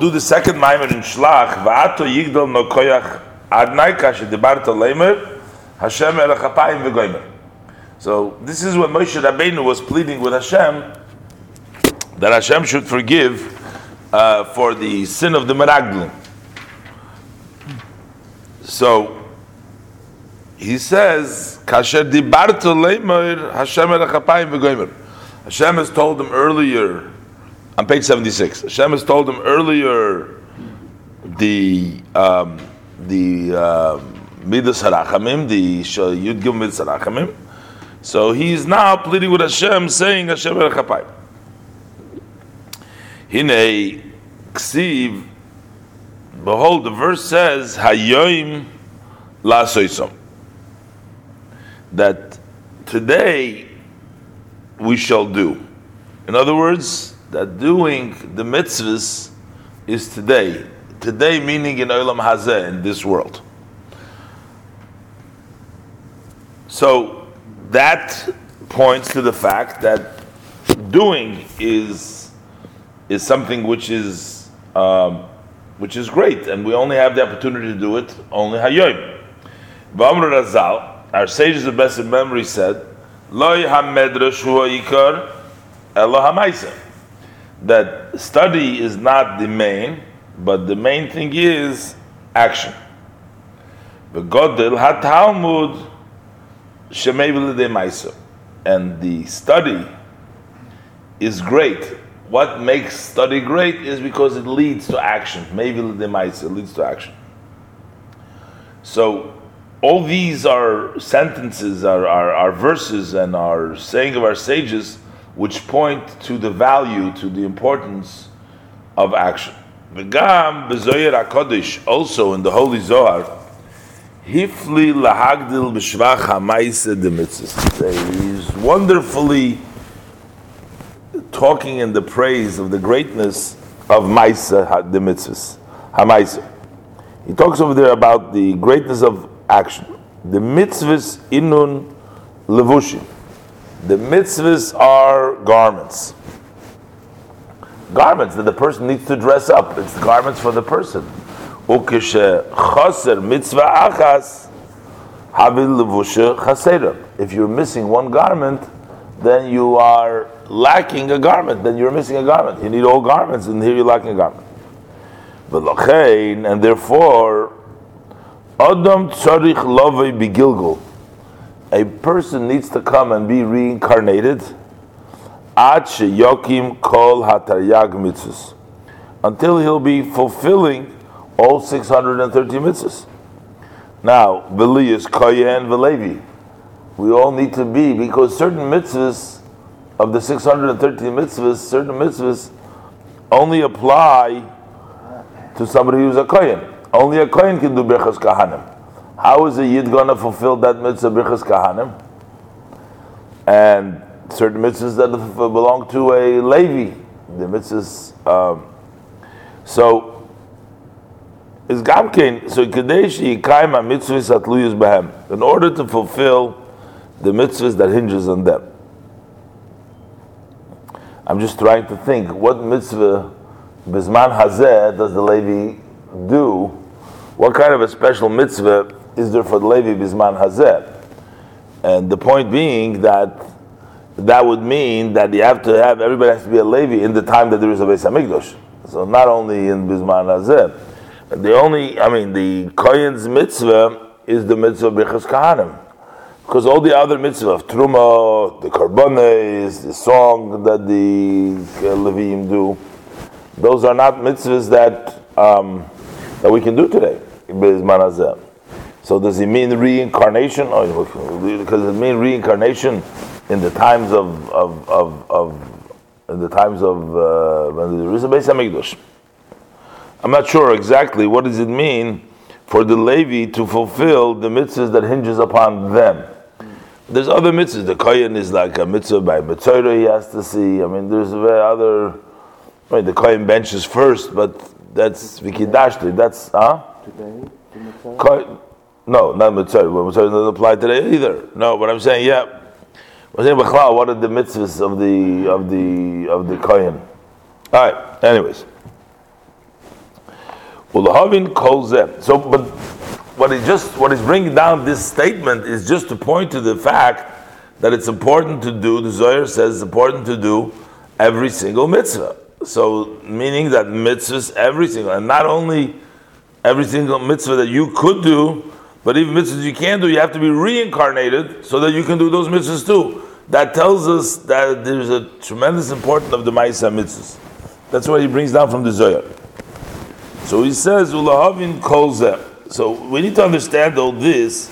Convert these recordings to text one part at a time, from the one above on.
do the second Maimer in Shlach, Va'ato Yigdal no koyach adnai kashe debarta leimer, Hashem erachapayim v'goymer. So this is when Moshe Rabbeinu was pleading with Hashem that Hashem should forgive uh, for the sin of the Meraglim. So he says, Kasher dibarta leimer, Hashem erachapayim v'goymer. Hashem has told him earlier on page 76. Hashem has told him earlier the um, the um, midas harachamim, the yud gim midas harachamim. So he's now pleading with Hashem, saying Hashem erachapay. Hine ksiv. Behold, the verse says Hayoim lasoisom. That today we shall do. In other words, that doing the mitzvahs is today. Today meaning in Olam Hazeh, in this world. So that points to the fact that doing is is something which is um, which is great, and we only have the opportunity to do it only hayoim. V'amr Razal, our sages of blessed memory said, "Loy hamedrash hu ikar, elo hamaisa." That study is not the main, but the main thing is action. The Godel had Talmud and the study is great. What makes study great is because it leads to action. Maybe the leads to action. So all these are sentences, are, are, are verses, and are saying of our sages which point to the value, to the importance of action. V'gam b'zoyer HaKodesh, also in the Holy Zohar, hifli lahagdil b'shvach ha'maise de mitzvahs. He's wonderfully talking in the praise of the greatness of Maisa the mitzvahs, ha'maise. He talks over there about the greatness of action. The mitzvahs inun levushim the mitzvahs are garments. Garments that the person needs to dress up. It's garments for the person. If you're missing one garment, then you are lacking a garment. Then you're missing a garment. You need all garments, and here you're lacking a garment. And therefore, Adam tzarich lovei begilgul a person needs to come and be reincarnated yokim kol hataryag mitzvahs until he'll be fulfilling all 630 mitzvahs. Now, Vili is Koyen Velevi. We all need to be because certain mitzvahs of the 630 mitzvahs, certain mitzvahs only apply to somebody who's a Koyen. Only a Koyen can do Birchas Kahanim. How is a Yid going to fulfill that mitzvah Birchas Kahanim? And certain mitzvahs that belong to a Levi, the mitzvahs. Um, so, is Gamkin, so Kadesh Yikaima mitzvahs atluyus behem, in order to fulfill the mitzvahs that hinges on them. I'm just trying to think, what mitzvah Bisman Hazeh does the Levi do? What kind of a special mitzvah is there for the Levi Bisman Hazeh? And the point being that that would mean that you have to have everybody has to be a Levi in the time that there is a Beis Hamikdash. So not only in Bisman Hazeh, the only I mean the Kohen's mitzvah is the mitzvah Birchas Kahanim. Because all the other mitzvah of Truma, the Karbones, the song that the Levim do, those are not mitzvahs that um, that we can do today. Bisman Hazeh. So does it mean reincarnation? because it mean reincarnation in the times of of of, of in the times of uh, when there is a Beis Hamikdash. I'm not sure exactly what does it mean for the Levi to fulfill the mitzvahs that hinges upon them. There's other mitzvahs. The Kohen is like a mitzvah by Mitzvah he has to see. I mean, there's other. I mean, the Kohen benches first, but that's Vikidashti. That's huh? Today, no, not mitzvah. Mitzvah doesn't apply today either. No, but I'm saying, yeah. I'm saying, what are the mitzvahs of the of the of the kohen? All right. Anyways, Ulahavin kol zeh. So, but what he just what he's bringing down this statement is just to point to the fact that it's important to do. The Zohar says it's important to do every single mitzvah. So, meaning that mitzvahs every single, and not only every single mitzvah that you could do, but even mitzvahs you can't do, you have to be reincarnated so that you can do those mitzvahs too. That tells us that there's a tremendous importance of the Ma'isa mitzvahs. That's what he brings down from the Zohar. So he says, Ulahavin kolzeh. So we need to understand all this.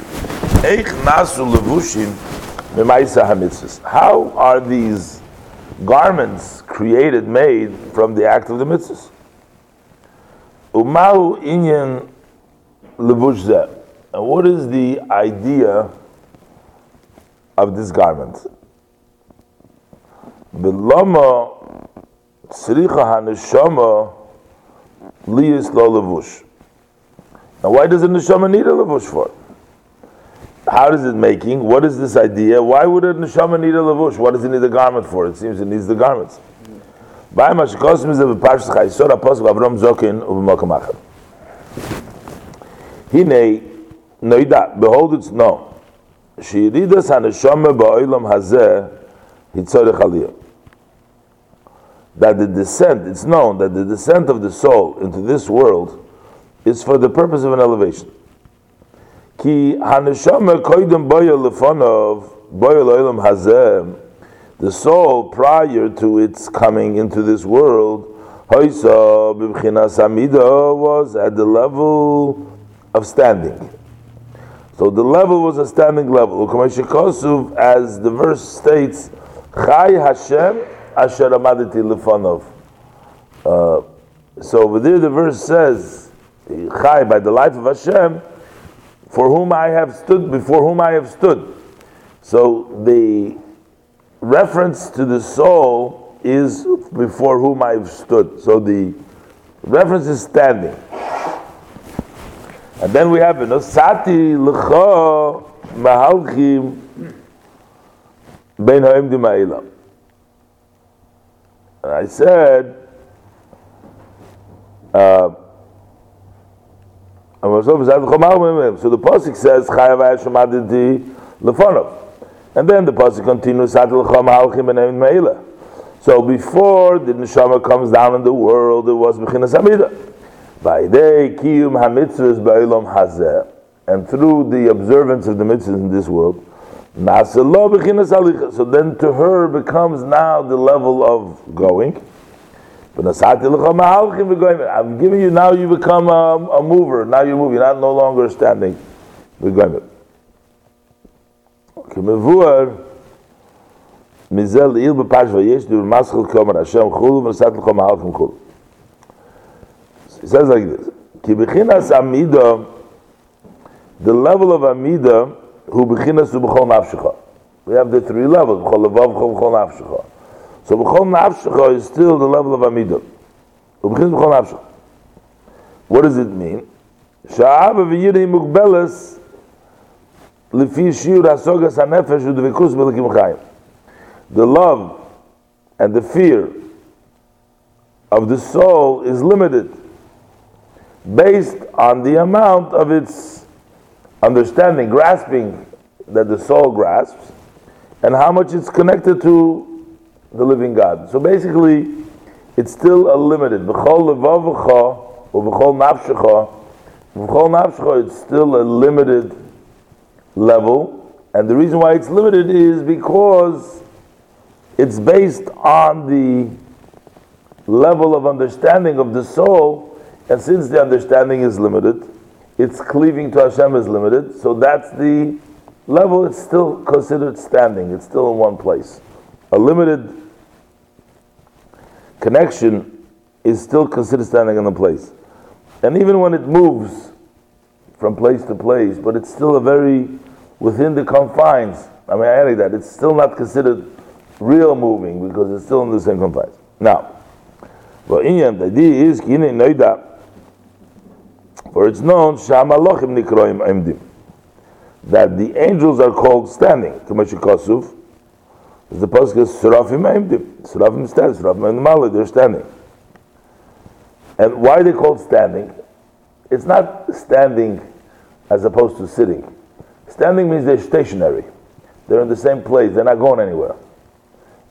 How are these garments created, made from the act of the mitzvahs? Umahu inyan levush And what is the idea of this garment? Bilama tzricha haneshama liyis lo levush. Now, why does a neshama need a levush for? How does it making? What is this idea? Why would a neshama need a levush? What does it need a garment for? It seems it needs the garments. By mashikosim is a parshas chaysor apostle Avram Zokin u'b'makam achar. Hine noida behold it's no. Shiridas haneshama ba'olam hazeh hitzorech aliyah. That the descent, it's known that the descent of the soul into this world is for the purpose of an elevation. Ki haneshama koidem boya lefonov boya loilam hazeh the soul prior to its coming into this world was at the level of standing. So the level was a standing level. As the verse states, Chai Hashem asher amaditi lefanov. Uh, so over there the verse says, Chai, by the life of Hashem, for whom I have stood, before whom I have stood. So the reference to the soul is before whom I have stood. So the reference is standing. And then we have Sati l'cha mahalchim ben ha'im And I said, uh, so the pasuk says, "Chayav Hashemaditi lefonov," and then the pasuk continues, Sati lqha mahalchim ma'ila. So before the neshama comes down in the world, it was bechinas amida. By day kiyum hamitzvahs ba'olam hazeh, and through the observance of the mitzvahs in this world, So then to her becomes now the level of going. I'm giving you now. You become a, a mover. Now you move. You're not no longer standing. He says like this: amida, the level of amida, who bechinas ubechol nafshecha. We have the three levels: bechol levav, bechol nafshecha. So b'chol nafshecha is still the level of amidah. Ub'chin b'chol nafshecha. What does it mean? Sha'aba v'yirei mugbeles lefi shiur hasogas hanefesh u'dvekus b'lekim chayim. The love and the fear of the soul is limited based on the amount of its understanding, grasping that the soul grasps, and how much it's connected to the living God. So basically, it's still a limited. V'chol levavacha or v'chol nafshecha. V'chol nafshecha, it's still a limited level. And the reason why it's limited is because it's based on the level of understanding of the soul. And since the understanding is limited, its cleaving to Hashem is limited. So that's the level, it's still considered standing. It's still in one place. A limited connection is still considered standing in the place. And even when it moves from place to place, but it's still a very within the confines. I mean, I that it's still not considered real moving because it's still in the same confines. Now, well, Inyan, the idea is. For it's known Shamalochim Nikroim Imdim that the angels are called standing. Kamashikosuf the pasuk is Serafim Aimdim. Serafim stand, Serafim Aimdim they're standing. And why they called standing? It's not standing as opposed to sitting. Standing means they're stationary. They're in the same place. They're not going anywhere.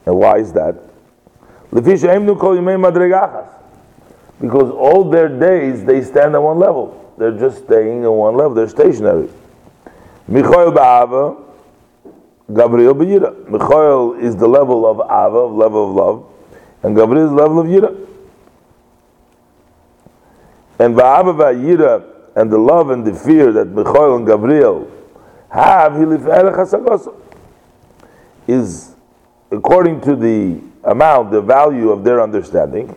And why is that? Because all their days they stand on one level. They're just staying on one level. They're stationary. Michael ba'ava, Gabriel b'yira. Michael is the level of ava, level of love, and Gabriel is the level of yira. And ba'ava ba'yira, and the love and the fear that Michael and Gabriel have, is according to the amount, the value of their understanding,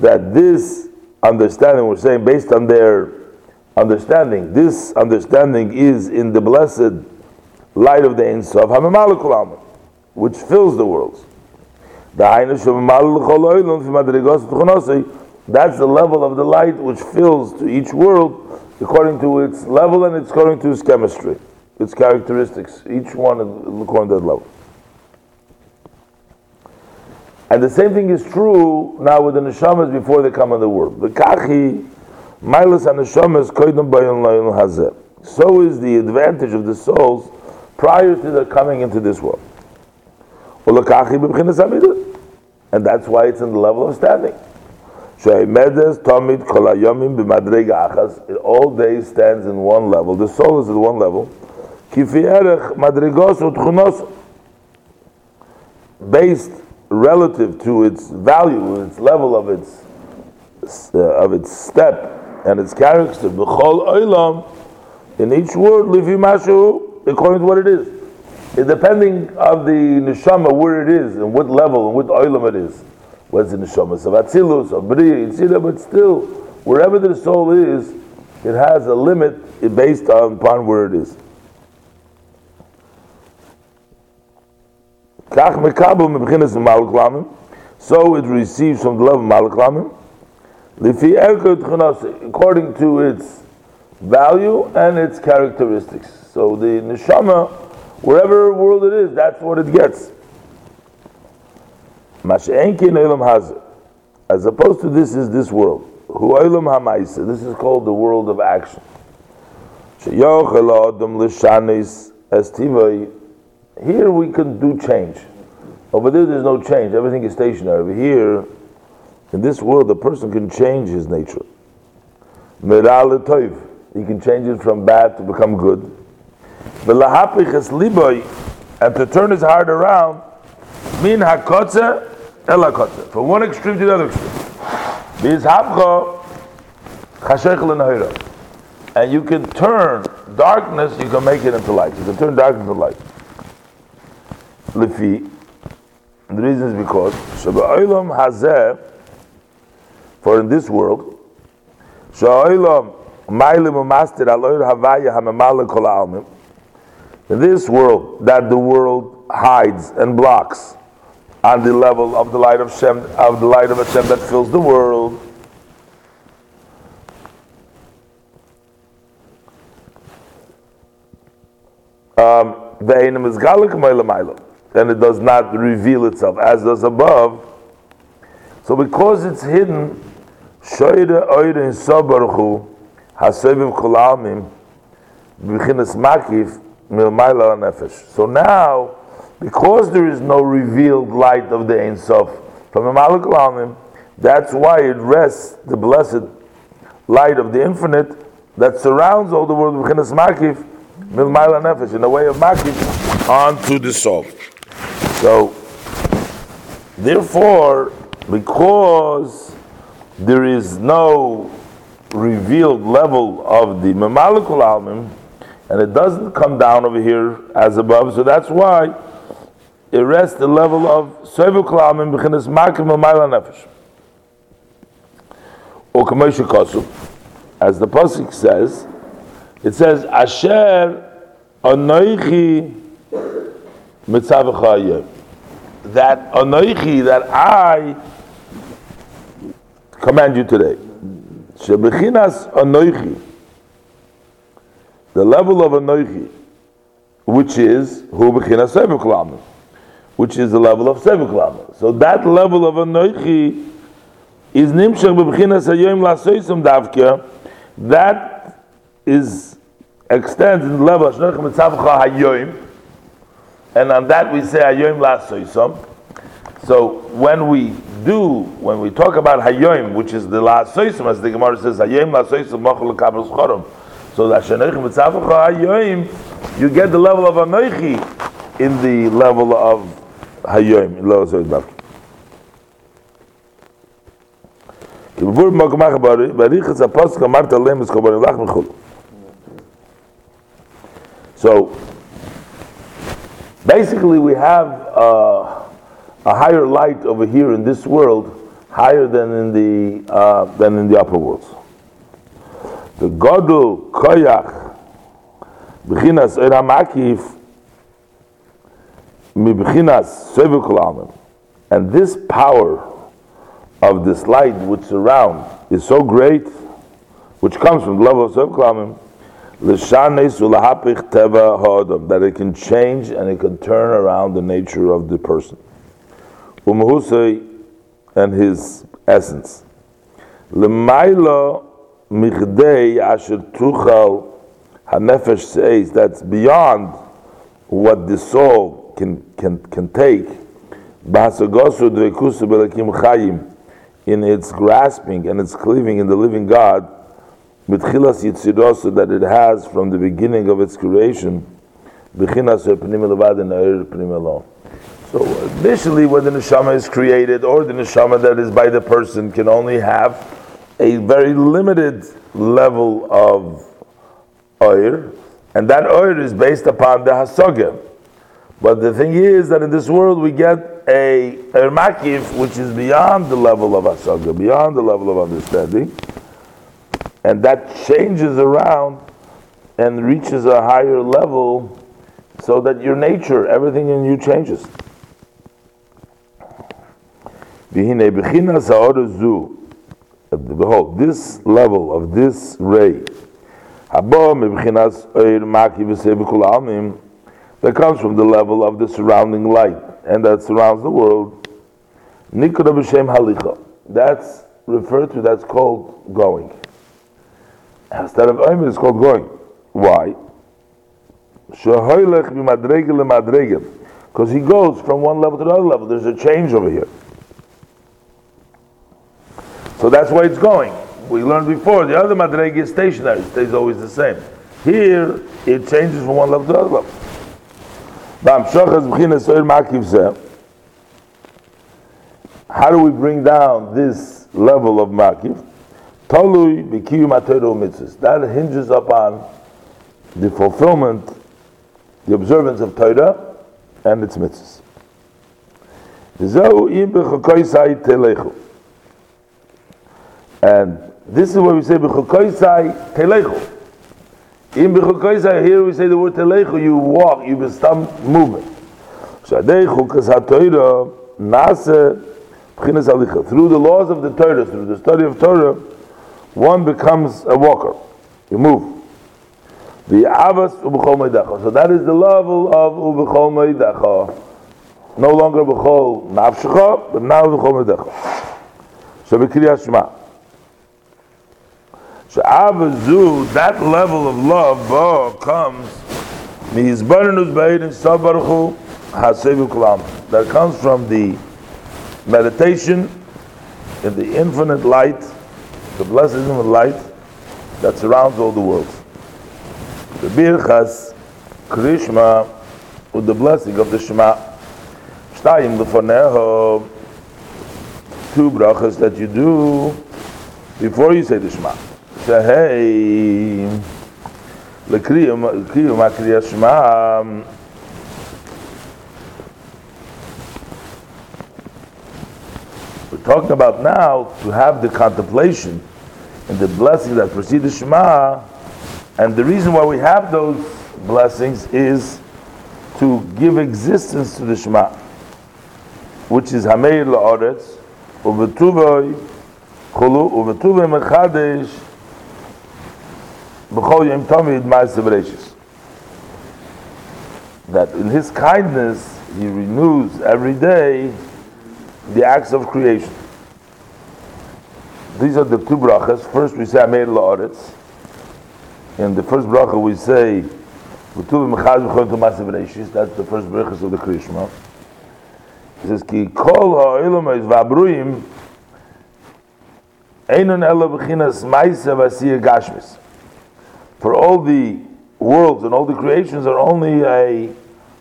that this understanding, we're saying based on their understanding, this understanding is in the blessed light of the Ein Sof, which fills the worlds. That's the level of the light which fills to each world according to its level and it's according to its chemistry its characteristics, each one according to that level. And the same thing is true now with the neshamas before they come in the world. The kachi, milas and neshamas koydem bayon layon hazeh. So is the advantage of the souls prior to their coming into this world. And that's why it's in the level of standing. It all day stands in one level. The soul is at one level based relative to its value, its level of its uh, of its step and its character. B'chol oilam, in each word, livi mashu, according to what it is. It, depending of the neshama where it is and what level and what oilam it is. What's the neshama? So atzilus, or bri, but still, wherever the soul is, it has a limit based on, upon where it is. Kach mekabel mebchinas lamim. So it receives from the love of lamim. Lifi erkot according to its value and its characteristics. So the neshama, wherever world it is, that's what it gets. Mash'enkin elam hazir. As opposed to this is this world. Hu elam hamaisa. This is called the world of action. Sheyochel adam l'shanis here we can do change. Over there, there's no change. Everything is stationary. Over here, in this world, the person can change his nature. He can change it from bad to become good. And to turn his heart around, min hakotze elakotze. From one extreme to the other extreme. And you can turn darkness, you can make it into light. You can turn darkness into light. Lifi. The reason is because Shabba'ilam Hazeh, for in this world, Shabba'ilam Mailim Master Aloir Havaya Hamamala Kol In this world, that the world hides and blocks on the level of the light of Shem, of the light of Hashem that fills the world. Um, then it does not reveal itself as does above. So because it's hidden, Shoyre Oire in Sobarchu, Hasevim Kolamim, Bichinas Makif, Milmaila Nefesh. So now, because there is no revealed light of the Ein Sof from the Malak that's why it rests the blessed light of the infinite that surrounds all the world Bichinas Makif, Milmaila Nefesh, in the way of Makif, onto the soul. So, therefore, because there is no revealed level of the Mamalikul Almim, and it doesn't come down over here as above, so that's why it rests the level of Sevukul Almim B'chinas Makim Mamayla Nefesh. Or Kamesha Kosu, as the Pasuk says, it says, Asher Anoichi that anoichi that I command you today. Shebechinas anoichi, the level of anoichi, which is hu bechinas which is the level of sevuklamen. So that level of anoichi is nimshach b'bchinas hayoim lasoisum davke, that is extends in the level of shnechem mitzavcha hayoim, and on that we say hayoim lasoisum. So when we do, when we talk about hayoim, which is the lasoisum, as the Gemara says, hayoim lasoisum machul kabel schorim. So that shnechem mitzavcha hayoim, you get the level of anoichi in the level of hayoim, in of davke. So basically, we have a higher light over here in this world, higher than in the uh, than in the upper worlds. The Godul Koyach B'chinas Eramakif Mibchinas Sevukul and this power of this light which surrounds is so great, which comes from the level of Sev Klamim, that it can change and it can turn around the nature of the person. Umhusay and his essence. Lemaila michdei asher tuchal hanefesh says that's beyond what the soul can can can take. In its grasping and its cleaving in the living God, mitchilas yitzirosa that it has from the beginning of its creation. So initially, when the neshama is created, or the neshama that is by the person, can only have a very limited level of oir, and that oir is based upon the hasaga. But the thing is that in this world we get a ermakif which is beyond the level of asaga, beyond the level of understanding, and that changes around and reaches a higher level so that your nature, everything in you changes. Behold, this level of this ray, that comes from the level of the surrounding light and that surrounds the world. That's referred to. That's called going. Instead of oimer, it's called going. Why? Because he goes from one level to another level. There's a change over here. So that's why it's going. We learned before the other madrega is stationary, it stays always the same. Here it changes from one level to another level. How do we bring down this level of makif? Tolui mitzvahs. That hinges upon the fulfillment, the observance of Torah and its mitzvahs. And this is what we say, b'chukoisai telechu. In Bechukoisa, here we say the word telechu, you walk, you become movement. Shadechu kasatoira nase b'chinas alicha. Through the laws of the Torah, through the study of Torah, one becomes a walker. You move. The avas ubechol. So that is the level of ubechol meidacha. No longer bechol nafshecha, but now ubechol meidacha. So b'kriyas shema. So Avazu, that level of love oh, comes that comes from the meditation in the infinite light, the blessed of light that surrounds all the world. The Birchas Krishma with the blessing of the Shema. Shtayim lefaneho two brachas that you do before you say the Shema. Say, hey, lekriyam, lekriyam, shema talking about now to have the contemplation and the blessing that precede the Shema, and the reason why we have those blessings is to give existence to the Shema, which is Hameir La'oretz, Uvetuvoi, Chulu, Uvetuvoi Mechadesh, that in His kindness He renews every day the acts of creation. these are the two brachas. First we say Ameir La'aretz. In the first bracha we say. That's the first brachas of the Krishma. It says Ki Kol Ha'olam Ha'is V'abruim Einon Ela B'chinas Maisa V'asiyah Gashmis. For all the worlds and all the creations are only a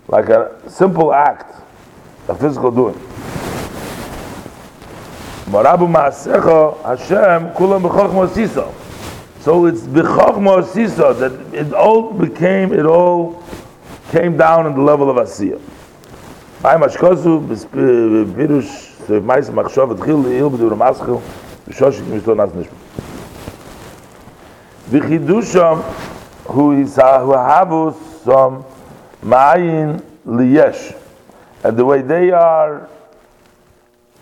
like a simple act, a physical doing. Marabu Ma'asecha Hashem Kulam B'chochma Siso. So it's B'chochma Siso that it all became, it all came down in the level of Asiyah. Ma'im Ashkosu B'pirush So Mais Machshov Atchil Le'il B'dur Maschil B'shoshik Mishto Nas Nishma. V'chidusham Hu Yisa Hu Havu Som Ma'ayin Liyesh. And the way they are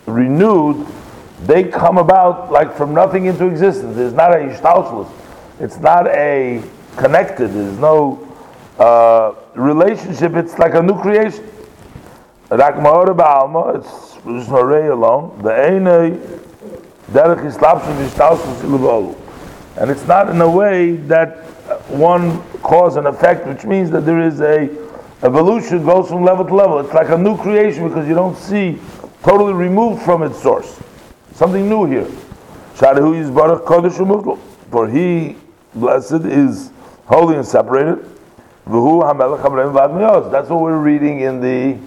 renewed they come about like from nothing into existence. It's not a ishtalshlus. It's not a connected. There's no uh, relationship. It's like a new creation. Rak ba'alma. It's just ray alone. The ene derech islapshim ishtalshlus And it's not in a way that one cause and effect, which means that there is a evolution goes from level to level. It's like a new creation because you don't see totally removed from its source. Something new here. Shadahu is Baruch Kodesh Umuklo. For he, blessed, is holy and separated. That's what we're reading in the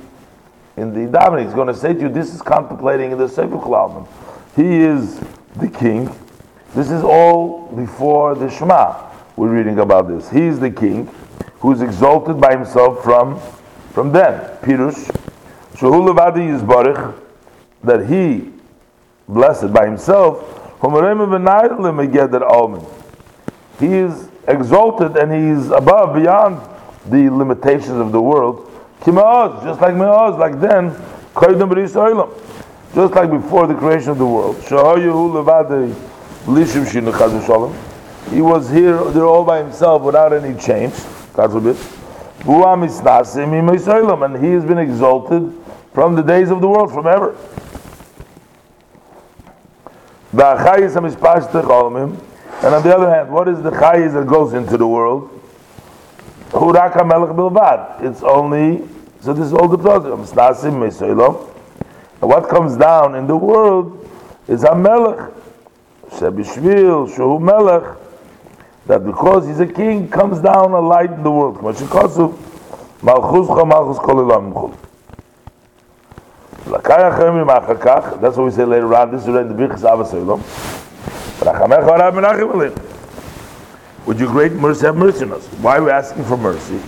in the davening. He's going to say to you, this is contemplating in the Sefer Klalman. He is the king. This is all before the Shema. We're reading about this. He is the king who is exalted by himself from from them. Pirush. Shahu Levadi is Baruch. That he blessed by himself, he is exalted and he is above, beyond the limitations of the world. Just like Me'oz, like then, just like before the creation of the world. He was here, there all by himself without any change. God forbid. And he has been exalted from the days of the world, from ever. And on the other hand, what is the chayis that goes into the world? It's only, so this is all the program. And what comes down in the world is a melech. Shebishvil, Shehu melech. That because he's a king, comes down a light in the world. Malchus malchus kol that's what we say later on. This is in the Birchas Avasoilom. Would you great mercy have mercy on us? Why are we asking for mercy?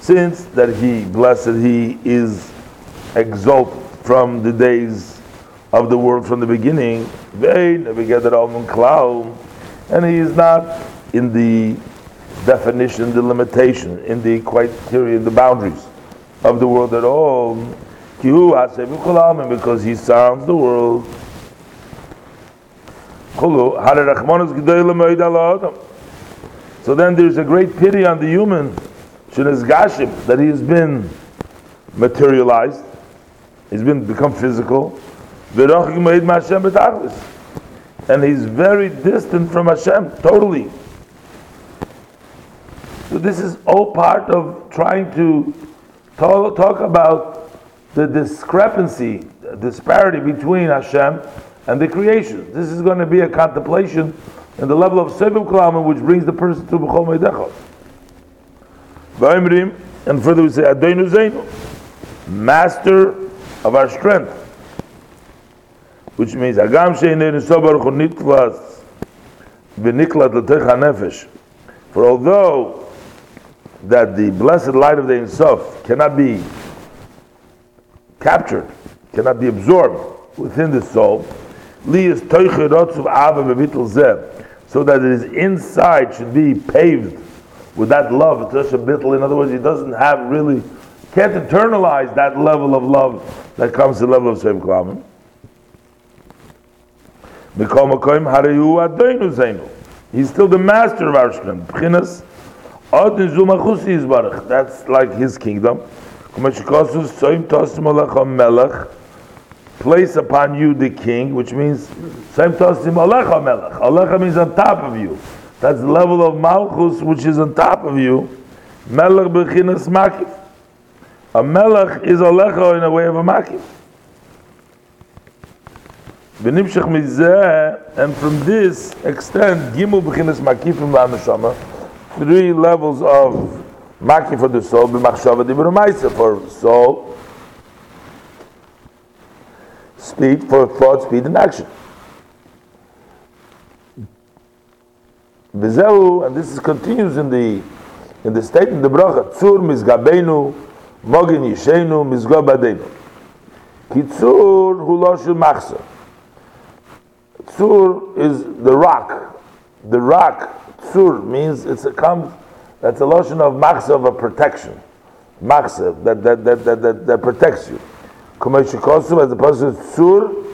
Since that he, blessed he, is exalted from the days of the world from the beginning, and he is not in the definition, the limitation, in the criteria, the boundaries of the world at all. Because he sounds the world. So then there's a great pity on the human, that he has been materialized, he's been become physical, and he's very distant from Hashem, totally. So this is all part of trying to talk, talk about the discrepancy, the disparity between Hashem and the creation. This is going to be a contemplation in the level of Seviv Kalam, which brings the person to B'chol Meidechot. And further we say, Adonu Zainu, master of our strength. Which means, Agam Shein Sobar Chonitlas, V'niklat L'techa Nefesh. For although that the blessed light of the Ein Sof cannot be captured, cannot be absorbed within the soul, so that his inside should be paved with that love. In other words, he doesn't have really, can't internalize that level of love that comes to the level of Sev Klamim. He's still the master of our strength. That's like his kingdom. Place upon you the king, which means Allah means on top of you. That's the level of Malchus which is on top of you. Melech makif. A melech is alecha in a way of a makif. And from this extent, Gimel bechinas makifim la'aneshama three levels of maki for the soul, b'machshava dibrumaisa for soul, Speed for thought, speed, and action. V'zehu, and this is, continues in the in the statement the bracha tzur mizgabeinu mogin yishenu mizgabadeinu kitzur hu lo tzur is the rock the rock tzur, means it's a comes, that's a lotion of machsa of a protection. Machsa, that, that, that, that, that, that protects you. Kumeshikosu, as opposed to Tzur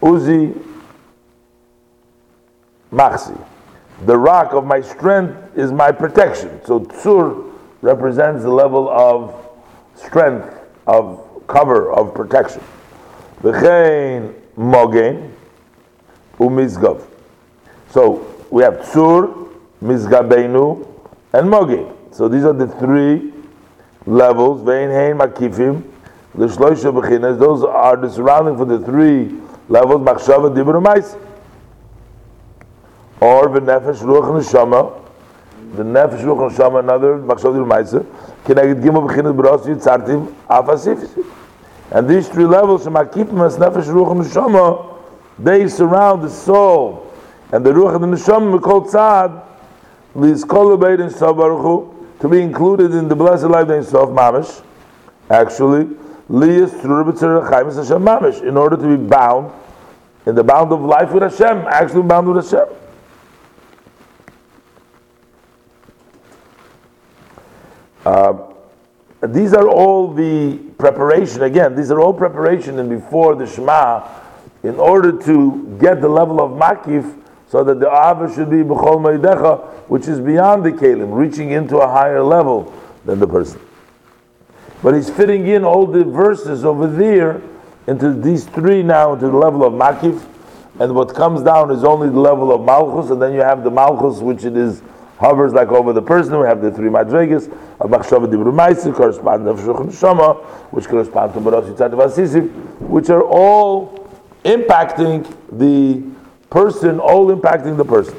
uzi, machsi. The rock of my strength is my protection. So tzur represents the level of strength, of cover, of protection. V'chein mogen, umizgav. So we have Tzur, Mizgabeinu, and Mogi. So these are the three levels. Vein, Hein, Makifim, the Shloisha Bechinas. Those are the surrounding for the three levels. Machshava, Dibur, Mais. Or Nefesh, Ruach, Neshama. The Nefesh, Ruach, Neshama, another Machshava, Dibur, Mais. Keneged Gimel, Bechinas, Barasi, Tzartim, Afasif. And these three levels, Makifim, as Nefesh, Ruach, Neshama, they surround the soul and the ruach and the neshama called tzad. Lis kolobeit in sabaruchu to be included in the blessed life of Sof mamish. Actually liyas Hashem mamish in order to be bound in the bound of life with Hashem actually bound with Hashem. Uh, these are all the preparation again these are all preparation and before the Shema in order to get the level of makif, so that the ava should be b'chol meidecha, which is beyond the kelim, reaching into a higher level than the person. But he's fitting in all the verses over there into these three now into the level of makif, and what comes down is only the level of malchus, and then you have the malchus, which it is hovers like over the person. We have the three madregas of machshava dibru ma'aser, correspond to shama, which correspond to barosi tzad which are all impacting the person, all impacting the person.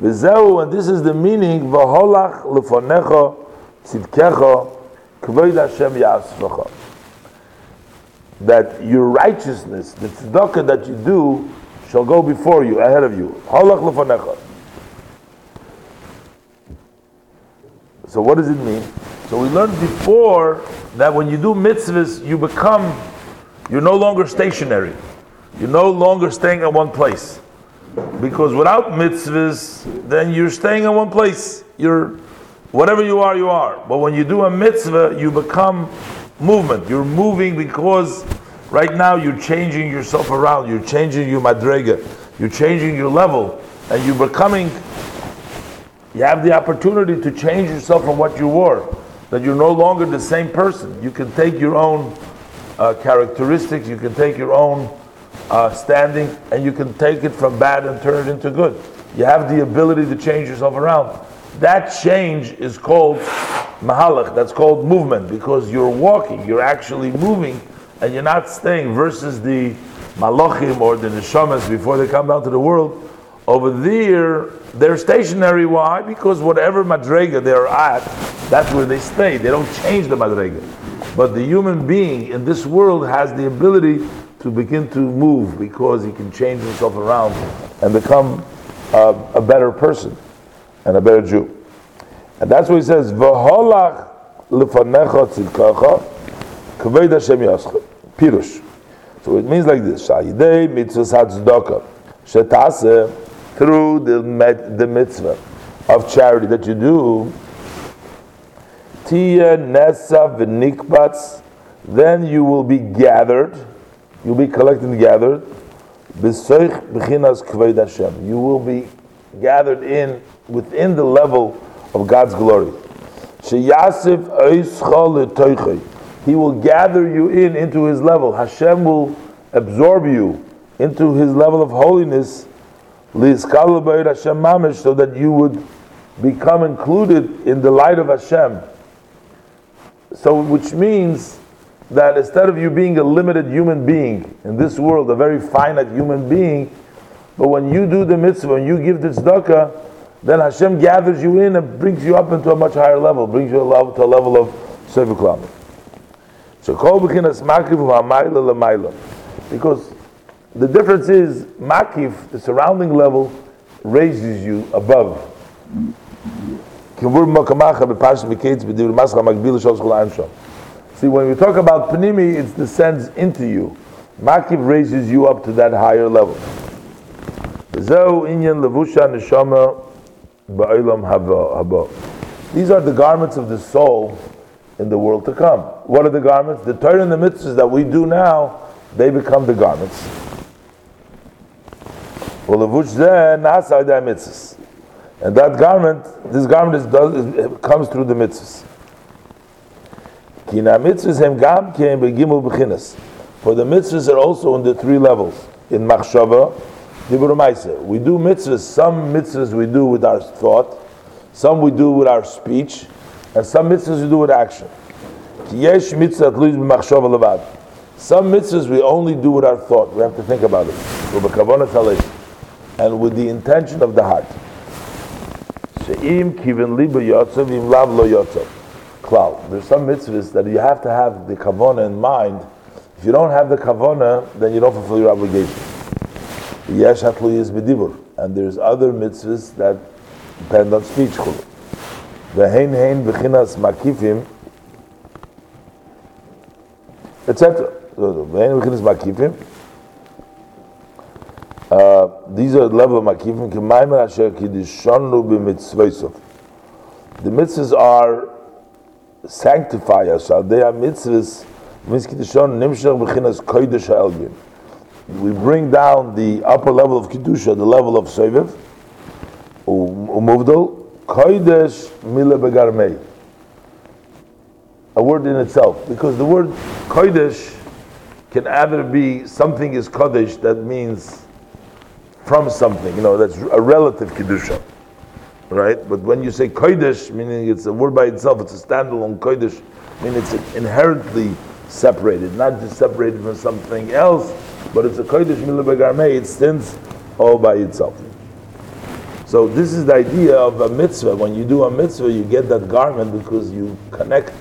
V'zehu, and this is the meaning, v'holach lefonecha tzidkecha kvoid Hashem yasvacha. That your righteousness, the tzedakah that you do, shall go before you, ahead of you. Holach lefonecha. So what does it mean? So we learned before that when you do mitzvahs, you become you're no longer stationary. You're no longer staying in one place. Because without mitzvahs, then you're staying in one place. You're whatever you are, you are. But when you do a mitzvah, you become movement. You're moving because right now you're changing yourself around. You're changing your madrega. You're changing your level, and you're becoming. You have the opportunity to change yourself from what you were. That you're no longer the same person. You can take your own uh, characteristics, you can take your own uh, standing, and you can take it from bad and turn it into good. You have the ability to change yourself around. That change is called mahalach, that's called movement, because you're walking, you're actually moving, and you're not staying, versus the malachim or the neshamas before they come down to the world. Over there, they're stationary. Why? Because whatever madrega they're at, that's where they stay. They don't change the madrega. But the human being in this world has the ability to begin to move because he can change himself around and become a better person and a better Jew. And that's what he says, V'holach lefanecha tzidkacha kaved Hashem yaschel. Pirush. So it means like this, Shayidei mitzvah tzedakah shetase through the, the mitzvah of charity that you do Tia Nesa V'nikbats, then you will be gathered, you'll be collected and gathered, B'chinas Hashem. You will be gathered in, within the level of God's glory. He will gather you in into His level. Hashem will absorb you into His level of holiness, Hashem mamish, so that you would become included in the light of Hashem. So, which means that instead of you being a limited human being in this world, a very finite human being, but when you do the mitzvah, and you give the tzedakah, then Hashem gathers you in and brings you up into a much higher level, brings you to a level of Seviklam. So kol b'chinas makiv ha'mayla l'mayla. Because the difference is, makif, the surrounding level, raises you above. See, when we talk about panimi, it descends into you. Makiv raises you up to that higher level. These are the garments of the soul in the world to come. What are the garments? The Torah and the mitzvahs that we do now, they become the garments. And that garment, this garment is, does, is, comes through the mitzvahs. For the mitzvahs are also in the three levels. In machshava, dibur we do mitzvahs. Some mitzvahs we do with our thought, some we do with our speech, and some mitzvahs we do with action. Some mitzvahs we only do with our thought. We have to think about it. And with the intention of the heart. Klal. There's some mitzvahs that you have to have the kavona in mind. If you don't have the kavona, then you don't fulfill your obligation. Hatlu is bedibur. And there's other mitzvahs that depend on speech. Ve'hein hein v'chinas makifim etc. Ve'hein v'chinas makifim uh, these are the level of makifim. The mitzvahs are sanctify us. They are mitzvahs. Means kiddushon nimshach b'chinas kodesh ha'elgin. We bring down the upper level of kedusha, the level of soviv, um, umuvdal kodesh mila. A word in itself, because the word kodesh can either be something is kodesh that means from something. You know, that's a relative kedusha, right? But when you say kodesh, meaning it's a word by itself, it's a standalone kodesh, meaning it's inherently separated, not just separated from something else, but it's a kodesh milabegarmei. It stands all by itself. So this is the idea of a mitzvah. When you do a mitzvah, you get that garment because you connect.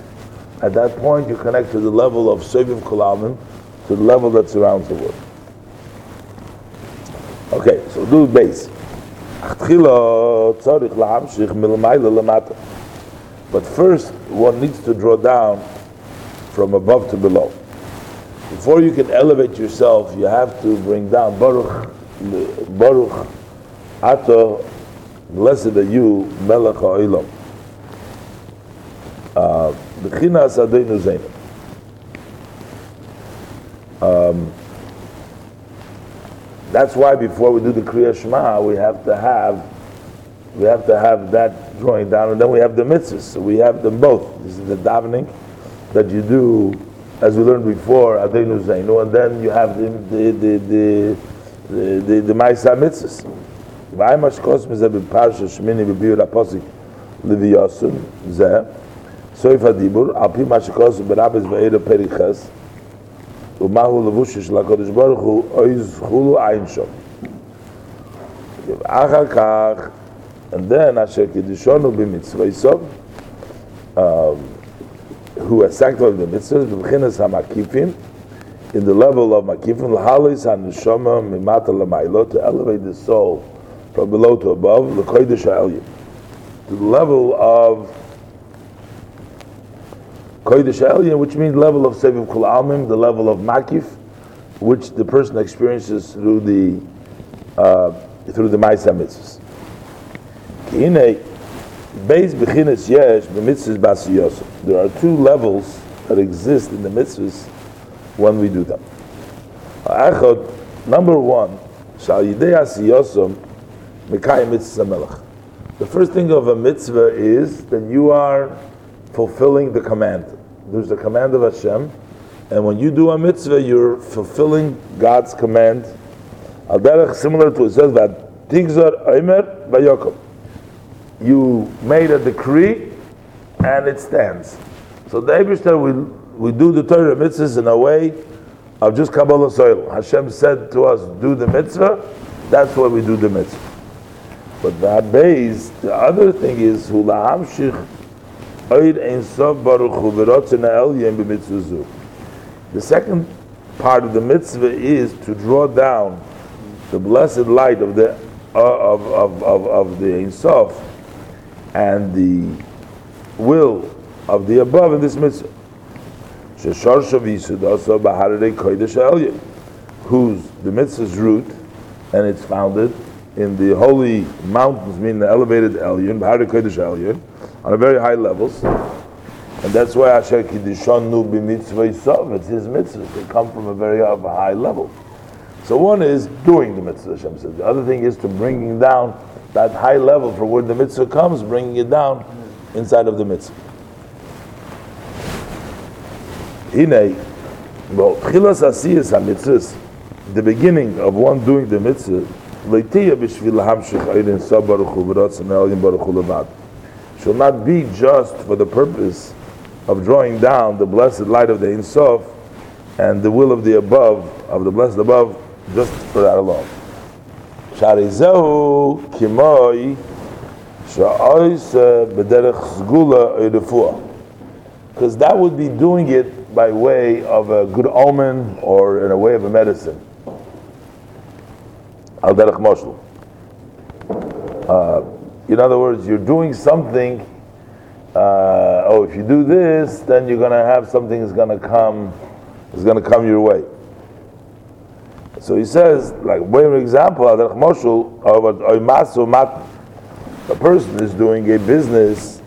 At that point, you connect to the level of Seviv Kolamim, to the level that surrounds the world. Okay, so do base. But first, one needs to draw down from above to below. Before you can elevate yourself, you have to bring down Baruch, Baruch, Ato, blessed are you, Melech HaOlam. Uh, B'chinas Adenu Zainu. Um, that's why before we do the Kriya Shema, we have to have we have to have that drawing down, and then we have the mitzvahs. So we have them both. This is the davening that you do, as we learned before, Adenu Zainu, and then you have the the the the the, the, the Ma'isa mitzvahs. L'viyosun zeh soif hadibur al pi mashkos b'rabes v'eira periches ומהו לבוש של הקדוש ברוך הוא, אוי זכולו עין שום. אחר כך, and then אשר קידשונו במצווה סוף, who has sanctified the mitzvahs, בבחינס המקיפים, in the level of makifim, lahalis haneshama mimata lamailo, to elevate the soul from below to above, lekoidesh ha'elyin, to the level of Kodesh Elyon, which means level of Seviv Kul Almim, the level of Makif, which the person experiences through the uh, through the Ma'isa mitzvahs. There are two levels that exist in the mitzvahs when we do them. Number one, The first thing of a mitzvah is that you are fulfilling the command. there's a command of Hashem, and when you do a mitzvah, you're fulfilling God's command. Al derech similar to it says that tigzar omer bayokom. You made a decree, and it stands. So the Ebershter we we do the Torah mitzvahs in a way of just Kabbalah soil. Hashem said to us, do the mitzvah. That's why we do the mitzvah. But that base, the other thing is hula hamshich the second part of the mitzvah is to draw down the blessed light of the uh, of, of, of, of the Ein Sof and the will of the above in this mitzvah. Whose the mitzvah's root and it's founded in the holy mountains, meaning the elevated Elyon, Bahar Kodesh Elyon, on a very high levels. And that's why Asher Kiddishonu b'mitzvah Yisov, it's his mitzvahs. They come from a very a high level. So one is doing the mitzvah, Hashem says. The other thing is to bringing down that high level for where the mitzvah comes, bringing it down inside of the mitzvah. Hine, well, chilas asiyas ha-mitzvahs, the beginning of one doing the mitzvah, leitiyah b'shvil hamshich ayrin sabaruch u'v'ratz and baruch u'levad shall not be just for the purpose of drawing down the blessed light of the Ein Sof and the will of the above, of the blessed above, just for that alone. Sharizehu kimoi sha'ois b'derech zgula Because that would be doing it by way of a good omen or in a way of a medicine. Al derech moshel. Uh, In other words, you're doing something. Uh, oh, if you do this, then you're going to have something is going to come, is going to come your way. So he says, like, way an example, a person is doing a business,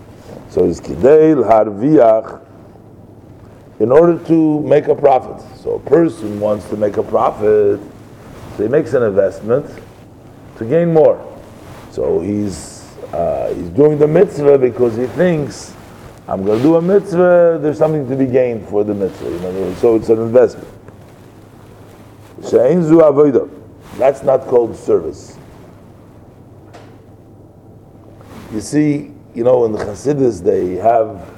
so it's kidei harviach, in order to make a profit. So a person wants to make a profit, so he makes an investment to gain more. So he's uh, he's doing the mitzvah because he thinks I'm going to do a mitzvah. There's something to be gained for the mitzvah. You know, so it's an investment. That's not called service. You see, you know, in the Hasidus they have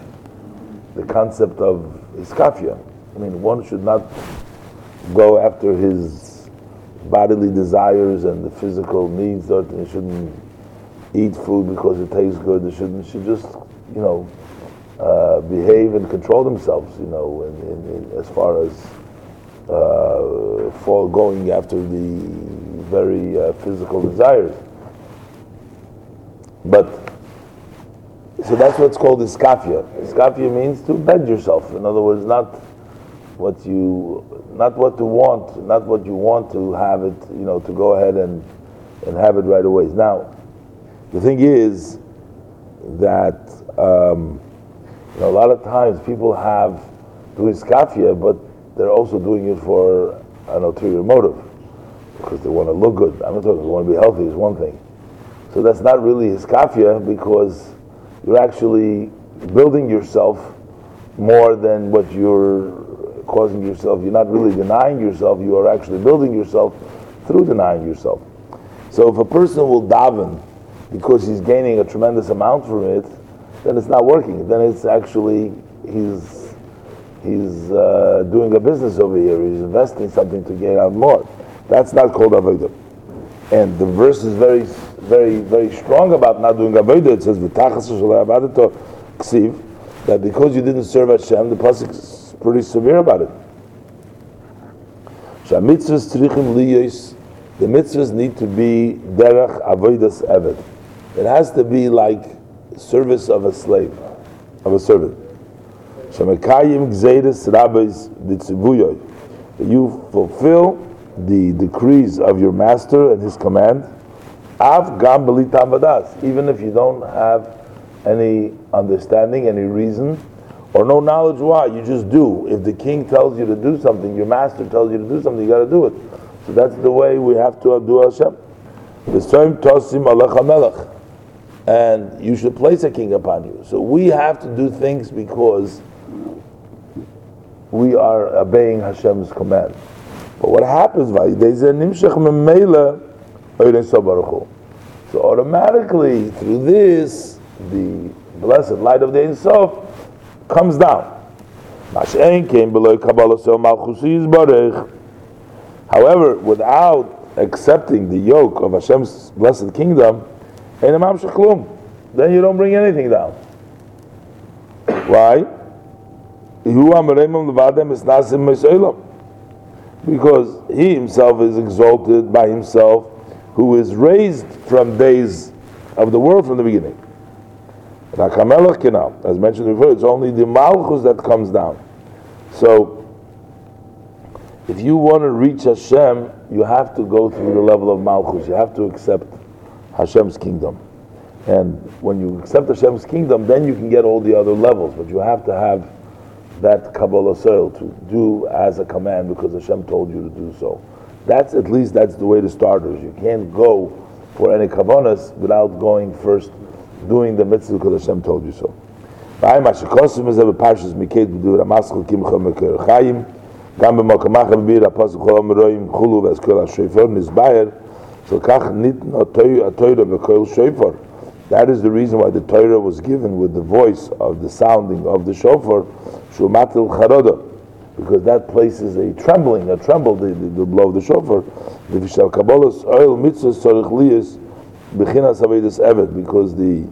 the concept of iskafia. I mean, one should not go after his bodily desires and the physical needs, he shouldn't eat food because it tastes good. They should, should just, you know, uh, behave and control themselves, you know, in, in, in, as far as uh, for going after the very uh, physical desires. But so that's what's called iskafia. Iskafia means to bend yourself. In other words, not what you, not what to want, not what you want to have it. You know, to go ahead and and have it right away. Now, the thing is that um, you know, a lot of times people have doing skafia, but they're also doing it for an ulterior motive because they want to look good. I'm not talking. They want to be healthy is one thing. So that's not really hiskafia because you're actually building yourself more than what you're causing yourself. You're not really denying yourself. You are actually building yourself through denying yourself. So if a person will daven because he's gaining a tremendous amount from it, then it's not working. Then it's actually he's he's uh, doing a business over here. He's investing something to gain out more. That's not called avodah. And the verse is very, very, very strong about not doing avodah. It says ksiv that because you didn't serve Hashem, the pasuk is pretty severe about it. The mitzvahs need to be derech avodas eved. It has to be like service of a slave, of a servant. You fulfill the decrees of your master and his command. Even if you don't have any understanding, any reason, or no knowledge why, you just do. If the king tells you to do something, your master tells you to do something, you got to do it. So that's the way we have to do Hashem. The same tosim alech melech and you should place a king upon you. So we have to do things because we are obeying Hashem's command. But what happens? So automatically, through this, the blessed light of the Ein Sof comes down. However, without accepting the yoke of Hashem's blessed kingdom, then you don't bring anything down. Why? Because he himself is exalted by himself, who is raised from days of the world from the beginning. As mentioned before, it's only the Malchus that comes down. So, if you want to reach Hashem, you have to go through the level of Malchus. You have to accept Hashem's kingdom. And when you accept Hashem's kingdom, then you can get all the other levels. But you have to have that Kabbalah soil to do as a command because Hashem told you to do so. That's at least that's the way to starters. You can't go for any kavanas without going first doing the mitzvah because Hashem told you so. גם במקום אחר בביר הפוסק כל המרואים חולו ואזכול השויפר נסבר so kach nitn a Torah shofar. That is the reason why the Torah was given with the voice of the sounding of the shofar, shumatil charodah because that places a trembling, a tremble, the, the, the blow of the shofar. The vishal kabbalas oil mitzvahs sorich liyas bechinas avedus evet, because the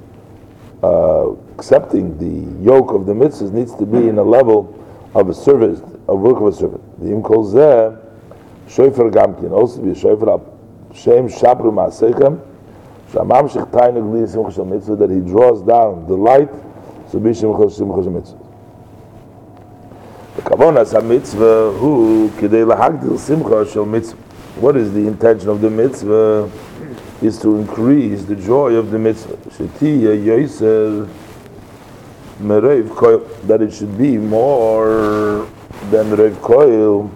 uh, accepting the yoke of the mitzvahs needs to be in a level of a service, a work of a servant. The im kol zeh shofar gamkin, also be shofar shem shabru ma'asechem shamam shich tainig li simcha shel mitzvah that he draws down the light so be simcha shel mitzvah. The kavona sa mitzvah hu kidei lahagdil simcha shel mitzvah. What is the intention of the mitzvah? Is to increase the joy of the mitzvah. Shetiya yoser mereiv koil that it should be more than Rav Koil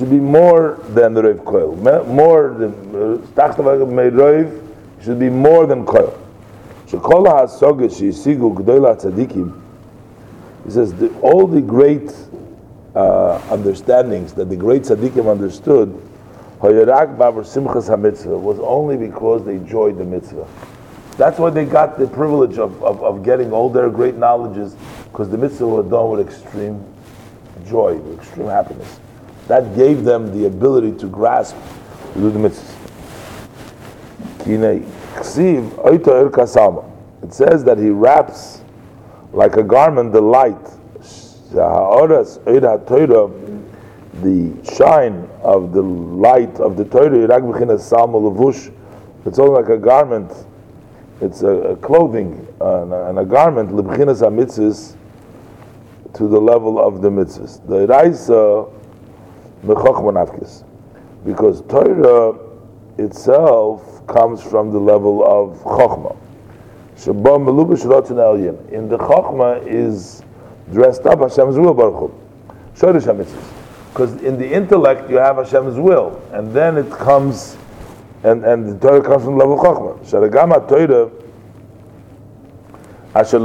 should be more than the Rav Koil. More than Rav should be more than Koil. Shekol HaSoget Shisigu Gdoila Tzadikim he says the, all the great uh, understandings that the great tzaddikim understood was only because they enjoyed the mitzvah. That's why they got the privilege of, of, of getting all their great knowledges, because the mitzvah was done with extreme joy, with extreme happiness. That gave them the ability to grasp to do the mitzvah. It says that he wraps like a garment the light, the shine of the light of the Torah, it's only like a garment. It's a, a clothing and, a, and, a, garment to the level of the mitzvahs. The Raisa because Torah itself comes from the level of chokhmah. In the chokhmah is dressed up Hashem's will, Baruch Because in the intellect you have Hashem's will, and then it comes and and the Torah comes from the level of Chachma. Sharagama Torah, Asher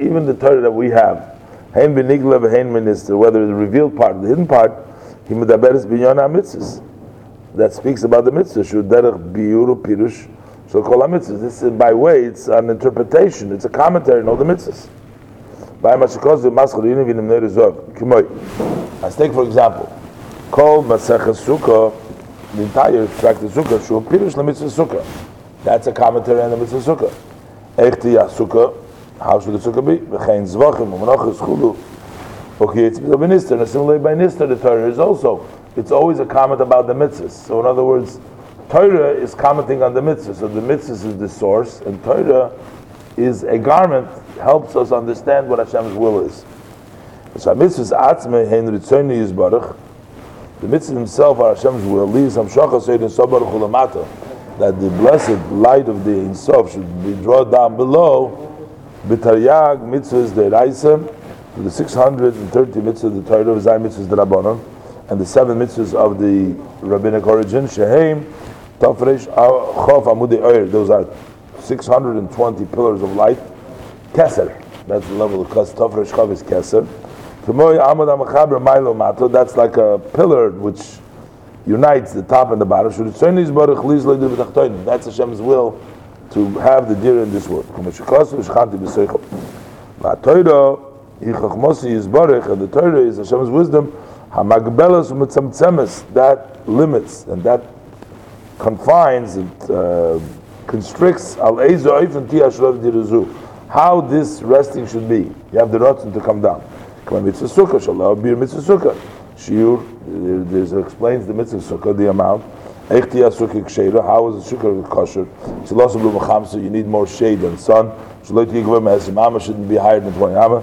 even the Torah that we have, whether it's the revealed part, the hidden part, Himudaberes Binyon HaMitzvahs, that speaks about the mitzvah, Shuderech Biuru Pirush, so call mitzvahs. This is by way, it's an interpretation, it's a commentary on all the mitzvahs. Let's take for example, Kol Maseches Sukkah, the entire tract of Sukkah, Shul Pirush Mitzvah Sukkah. That's a commentary on the Mitzvah Sukkah. Echti Sukkah, how should the Sukkah be? V'chein Zvachim, U'menachas Chulu. Okay, it's a minister, and similarly by Nister, the Torah is also, it's always a comment about the mitzvahs. So in other words, Torah is commenting on the mitzvah. So the mitzvah is the source, and Torah is a garment, helps us understand what Hashem's will is. So mitzvahs atzme hein ritzoni yizbarach, the mitzvahs himself are Hashem's will. That the blessed light of the Ein Sof should be drawn down below. B'taryag mitzvahs the Raisa, the 630 mitzvahs of the Torah of Zay mitzvahs the Rabbanon, and the seven mitzvahs of the rabbinic origin. Sheheim Tafresh Chof Amudi Oyer. Those are 620 pillars of light. Keser. That's the level of Kas Tofresh Chavis Keser. Tamoy Amad Amachaber Milo Mato, that's like a pillar which unites the top and the bottom. That's Hashem's will to have the deer in this world. The Torah, is Baruch, and the Torah is Hashem's wisdom, that limits and that confines, it uh, constricts how this resting should be. You have the rotten to come down. Mitzvah sukkah, shalom, bir mitzvah sukkah. Shiur, this explains the mitzvah sukkah, the amount. Echti sukkah ksheira, how is the sukkah kosher? Shilosim lu so you need more shade than sun. Shalot yigva me'esim amma shouldn't be higher than 20 amma.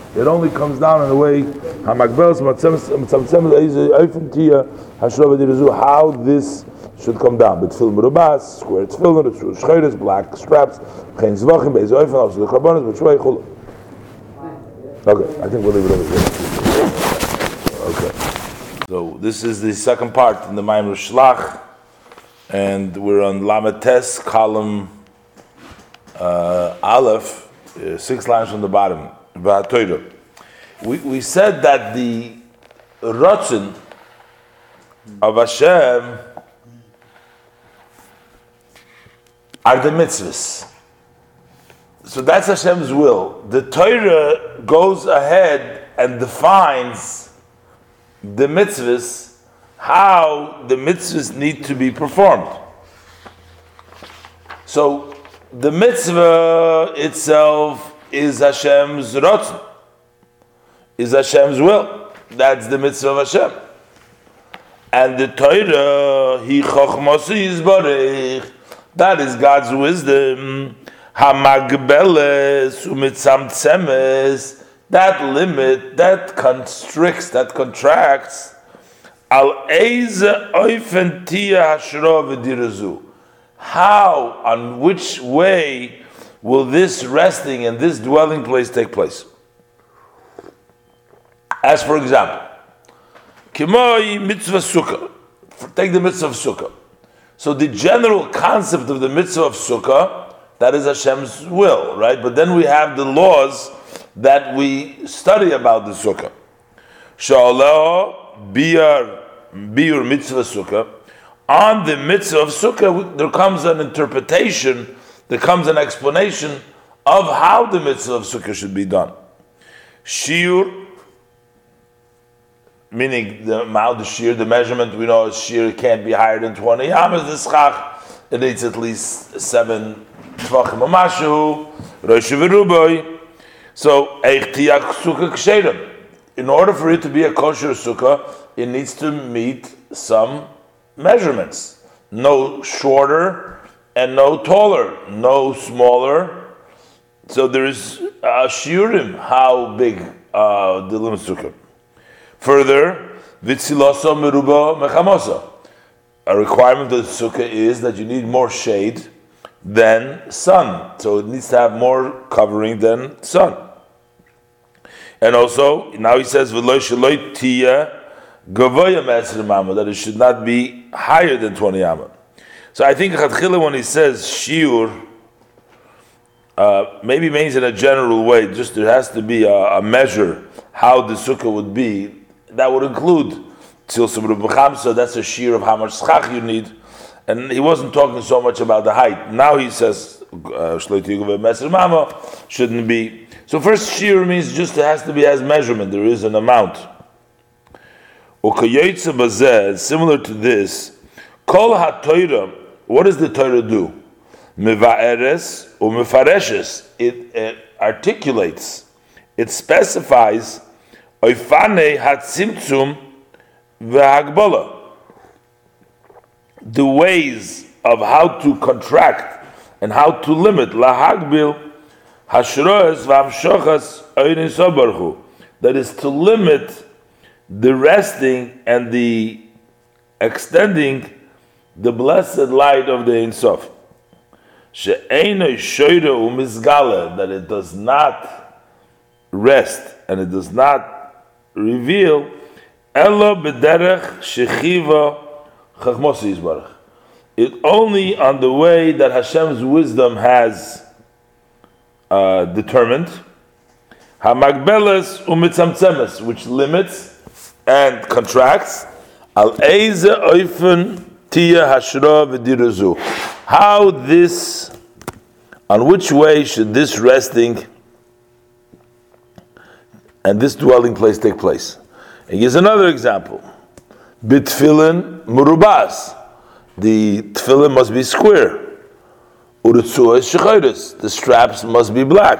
It only comes down in the way how this should come down. But film rubas, square tefillin, shcheiris, black straps, chen zvachim, beis oifen, also the karbonis, but shvei chulu. Okay, I think we'll leave it over here. Okay. So this is the second part in the Maimur Shlach and we're on Lamates, column uh, Aleph, uh, six lines from the bottom. We, we said that the Ratzin of Hashem are the mitzvahs. So that's Hashem's will. The Torah goes ahead and defines the mitzvahs how the mitzvahs need to be performed. So the mitzvah itself is Hashem's rotzn, is Hashem's will. That's the mitzvah of Hashem. And the Torah, he is yizbarech, that is God's wisdom. Hamagbeles umitzamtzemes, that limit, that constricts, that contracts Al Eize Oifen Tia Hashro How, on which way will this resting and this dwelling place take place? As for example, Kimoi Mitzvah Sukkah. Take the Mitzvah of Sukkah. So the general concept of the Mitzvah of Sukkah, that is Hashem's will, right? But then we have the laws that we study about the Sukkah. Shalom Biyar biur mitzvah sukkah, on the mitzvah of sukkah, there comes an interpretation, there comes an explanation of how the mitzvah of sukkah should be done. Shiur, meaning the amount of shear, the measurement, we know is shear can't be higher than 20 yamas, the schach, it needs at least seven tvachim amashu, rosh v'ruboy. So, eich tiyak sukkah ksherim. In order for it to be a kosher sukkah, it needs to meet some measurements. No shorter and no taller, no smaller. So there is a shiurim how big uh, the lim sukkah. Further, vitzilosa meruba mechamosa. A requirement of the sukkah is that you need more shade than sun. So it needs to have more covering than sun. And also, now he says, "V'lo tia Gavoya Mesr Mama, that it should not be higher than 20 Amma. So I think Chadchila, when he says Shiur, uh, maybe means in a general way, just there has to be a, a measure how the sukkah would be. That would include Tzil so that's a shear of how much schach you need. And he wasn't talking so much about the height. Now he says, uh, Mama shouldn't be. So first shear means just it has to be as measurement. There is an amount. Similar to this, Kol HaTorah, what does the Torah do? Miva'eres or Mifareshes. It, it articulates, it specifies Oifane Hatzimtzum V'Hagbala. The ways of how to contract and how to limit lahagbil hashroes v'amshochas that is to limit the resting and the extending the blessed light of the Ein Sof. That it does not rest and it does not reveal Ella b'derech shechiva chachmosi yisbarach. It only on the way that Hashem's wisdom has uh, determined. Hamagbeles umitzamtzemes, which limits and contracts. Al eize oifen tia hashra v'dirazu. How this, on which way should this resting and this dwelling place take place? He gives another example. Bitfilin murubas. The tefillin must be square. The straps must be black.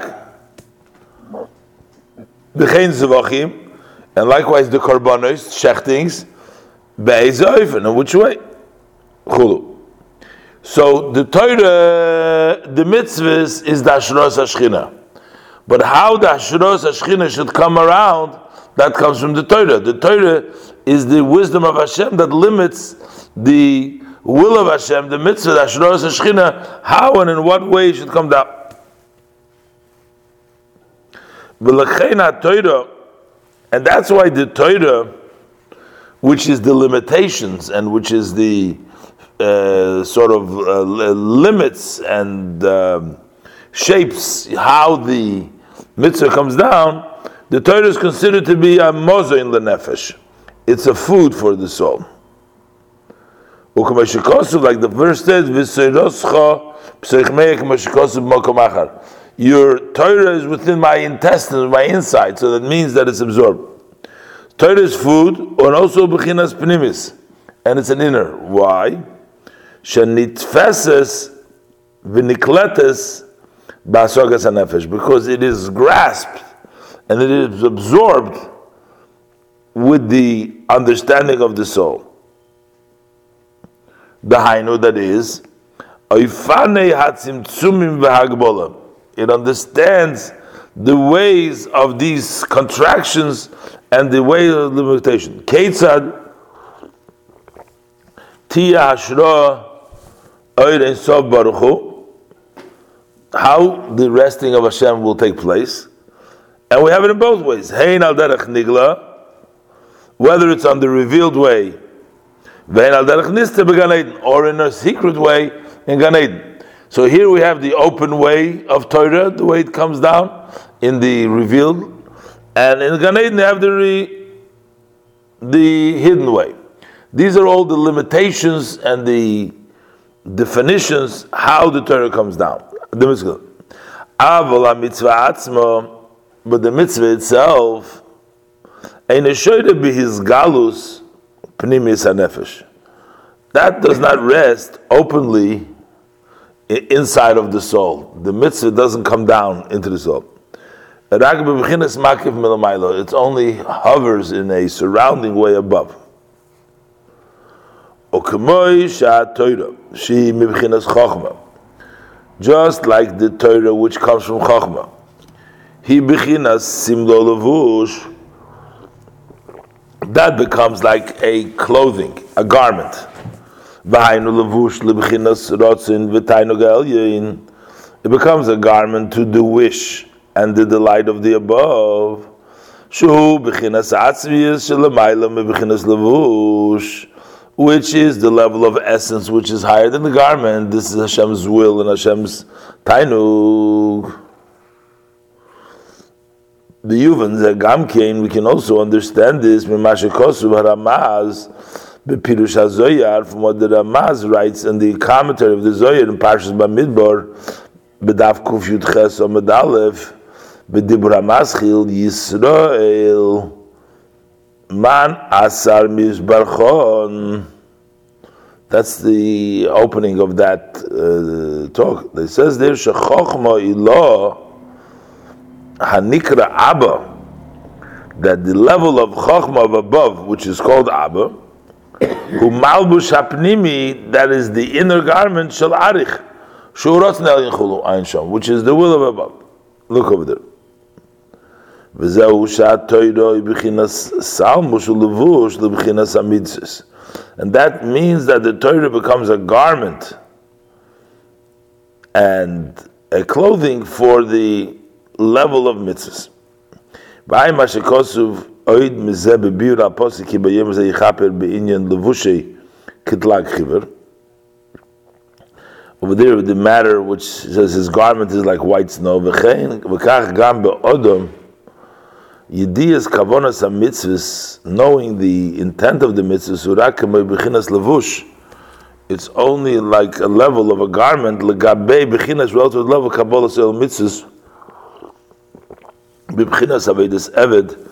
And likewise the korbanos, shechtings, be'ezayfen. In which way? Chulu. So the Torah, the mitzvahs is the Ashros HaShchina. But how the Ashros HaShchina should come around that comes from the Torah. The Torah is the wisdom of Hashem that limits the will of Hashem, the mitzvah, the Ashroras Shechina, how and in what way it should come down. And that's why the Torah, which is the limitations and which is the uh, sort of uh, limits and uh, shapes how the mitzvah comes down, the Torah is considered to be a mozo in the nefesh. It's a food for the soul. Like the verse says, Your Torah is within my intestines, my inside, so that means that it's absorbed. Torah is food, and also bechinas pnimis, and it's an inner. Why? Shenitfeses v'nikletes ba'asogas nefesh, because it is grasped and it is absorbed with the understanding of the soul. The hainu that is, it understands the ways of these contractions and the way of limitation. Ketzad Tia Hashra how the resting of Hashem will take place. And we have it in both ways. Al whether it's on the revealed way, or in a secret way in Gan Eden. So here we have the open way of Torah, the way it comes down in the revealed, and in Gan Eden you have the re, the hidden way. These are all the limitations and the definitions how the Torah comes down. The mitzvah. Mitzvah but the mitzvah itself, ein galus. That does not rest openly inside of the soul. The mitzvah doesn't come down into the soul. It only hovers in a surrounding way above. Just like the Torah which comes from Chokhmah. He bechinas simlo. That becomes like a clothing, a garment. It becomes a garment to the wish and the delight of the above. Shu bechinas atzviyas shelamayla mebechinas levush which is the level of essence which is higher than the garment. This is Hashem's will and Hashem's tainug the Yuvan Gamkein, we can also understand this from what the Ramaz writes in the commentary of the Zoyar in Parshas Bamidbar Bedaf Kuf Yud Ches Omid Aleph HaMaschil Yisrael Man Asar Mizbarchon that's the opening of that uh, talk. It says there, Shechochma Ilah Hanikra Abba, that the level of Chokhmah of above, which is called Abba, who Malbush Hapnimi, that is the inner garment, Shal Arich, Shurot Nel Ein which is the will of above. Look over there. וזהו שהתוירו היא בחינת סלמוש ולבוש לבחינת המצווה. And that means that the Torah becomes a garment and a clothing for the level of mitzvahs. Ba'ay ma shekosov oid mizeh bebir al-posik ki bayem ze yichaper be'inyan levushay kitlag chiver. Over there, the matter which says his garment is like white snow. V'chein v'kach gam be'odom Yediyas kavonas mitzvahs, knowing the intent of the mitzvahs, urakem bechinas levush, it's only like a level of a garment, legabe bechinas relative level of kabbalah sel mitzvahs, bechinas avedis eved,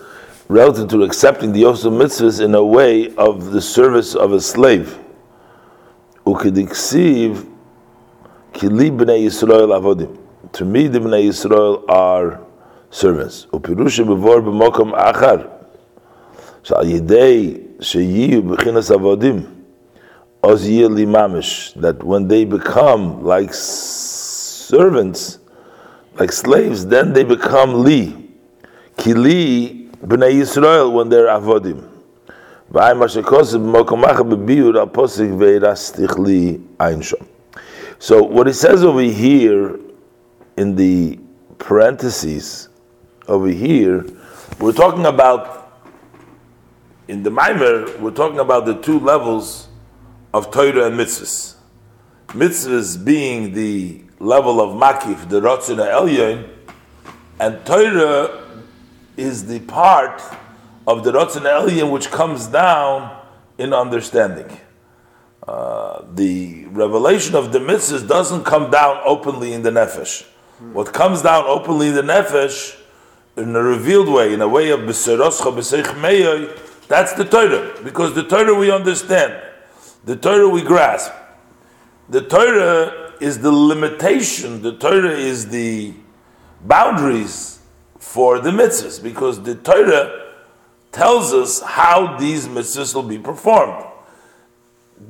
relative to accepting the yosef mitzvahs in a way of the service of a slave. Ukidiksiv kili b'nei Yisrael avodim. To me, the b'nei Yisrael are servants. Upirusha bevor b'mokom achar. Shal yidei sheyiyu b'chinas avodim. Oz li mamish. That when they become like servants, like slaves, then they become li. Kili b'nei Yisrael when they're avodim. V'ay mashakos b'mokom achar b'biyur al posik ve'irastich li einshom. So what he says over here in the parentheses over here, we're talking about in the Maimer, we're talking about the two levels of Torah and mitzvahs. Mitzvahs being the level of Makif, the Ratzin Elyon, and Torah is the part of the Ratzin Elyon which comes down in understanding. Uh, the revelation of the mitzvahs doesn't come down openly in the nefesh. What comes down openly in the nefesh in a revealed way, in a way of B'seroscha B'seich Meyoy, that's the Torah. Because the Torah we understand. The Torah we grasp. The Torah is the limitation, the Torah is the boundaries for the mitzvahs. Because the Torah tells us how these mitzvahs will be performed.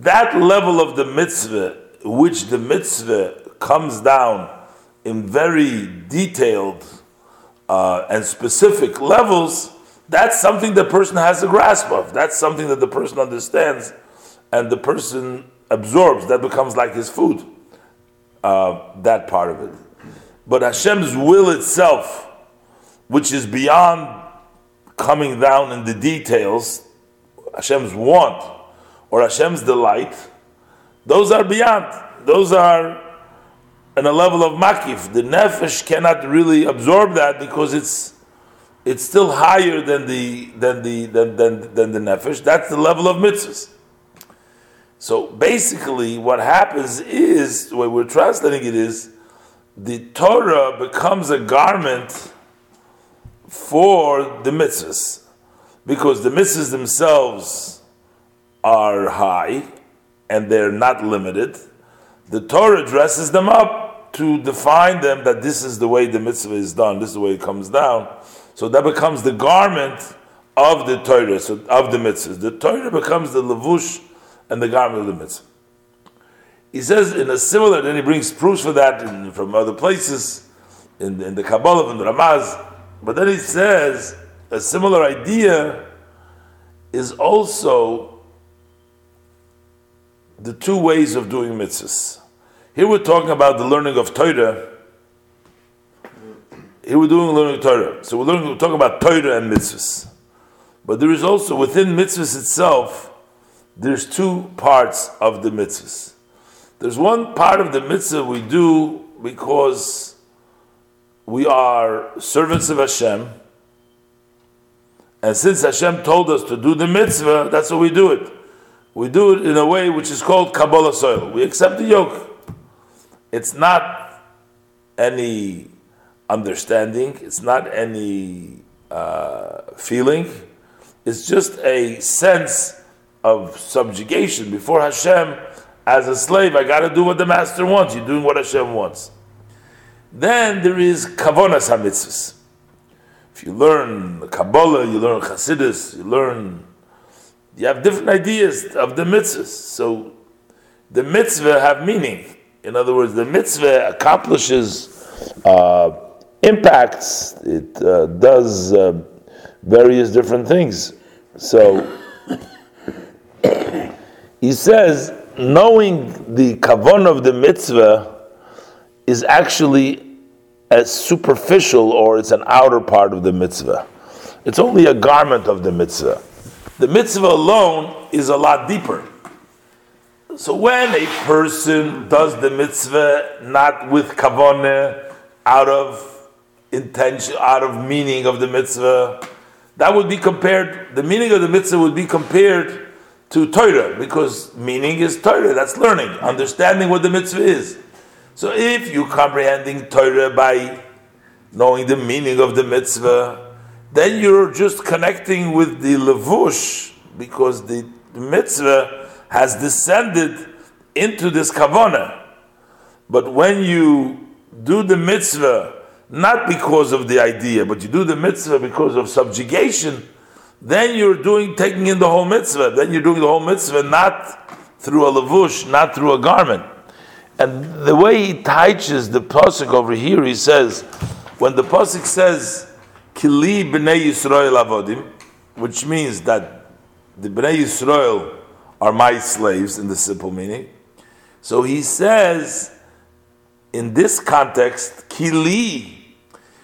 That level of the mitzvah, which the mitzvah comes down in very detailed uh, and specific levels, that's something the person has a grasp of. That's something that the person understands and the person absorbs. That becomes like his food, uh, that part of it. But Hashem's will itself, which is beyond coming down in the details, Hashem's want or Hashem's delight, those are beyond. Those are on a level of makif. The nefesh cannot really absorb that because it's it's still higher than the than the than, than, than the nefesh. That's the level of mitzvahs. So basically, what happens is the way we're translating it is the Torah becomes a garment for the mitzvahs because the mitzvahs themselves are high and they're not limited the Torah dresses them up to define them that this is the way the mitzvah is done, this is the way it comes down. So that becomes the garment of the Torah, so of the mitzvah. The Torah becomes the levush and the garment of the mitzvah. He says in a similar, then he brings proofs for that in, from other places, in, in the Kabbalah, in the Ramaz. But then he says a similar idea is also the two ways of doing mitzvahs. Here we're talking about the learning of Torah. Here we're doing learning of Torah. So we're learning, we're talking about Torah and mitzvahs. But there is also within mitzvahs itself, there's two parts of the mitzvahs. There's one part of the mitzvah we do because we are servants of Hashem. And since Hashem told us to do the mitzvah, that's what we do it. We do it in a way which is called Kabbalah soil. We accept the yoke it's not any understanding, it's not any uh, feeling, it's just a sense of subjugation before Hashem. As a slave, I got to do what the master wants. You're doing what Hashem wants. Then there is kavonas hamitzvahs. If you learn Kabbalah, you learn Chassidus, you learn, you have different ideas of the mitzvahs. So the mitzvah have meaning. In other words, the mitzvah accomplishes uh, impacts, it uh, does uh, various different things. So he says, knowing the kavon of the mitzvah is actually a superficial or it's an outer part of the mitzvah. It's only a garment of the mitzvah. The mitzvah alone is a lot deeper. So when a person does the mitzvah not with kavanah, out of intention, out of meaning of the mitzvah, that would be compared. The meaning of the mitzvah would be compared to Torah because meaning is Torah. That's learning, understanding what the mitzvah is. So if you comprehending Torah by knowing the meaning of the mitzvah, then you're just connecting with the levush because the mitzvah has descended into this kavana. But when you do the mitzvah, not because of the idea, but you do the mitzvah because of subjugation, then you're doing taking in the whole mitzvah. Then you're doing the whole mitzvah not through a lavush, not through a garment. And the way he teaches the pasuk over here, he says, when the pasuk says, "Kili b'nei Yisrael avodim," which means that the b'nei Yisrael are my slaves in the simple meaning. So he says, in this context, kili,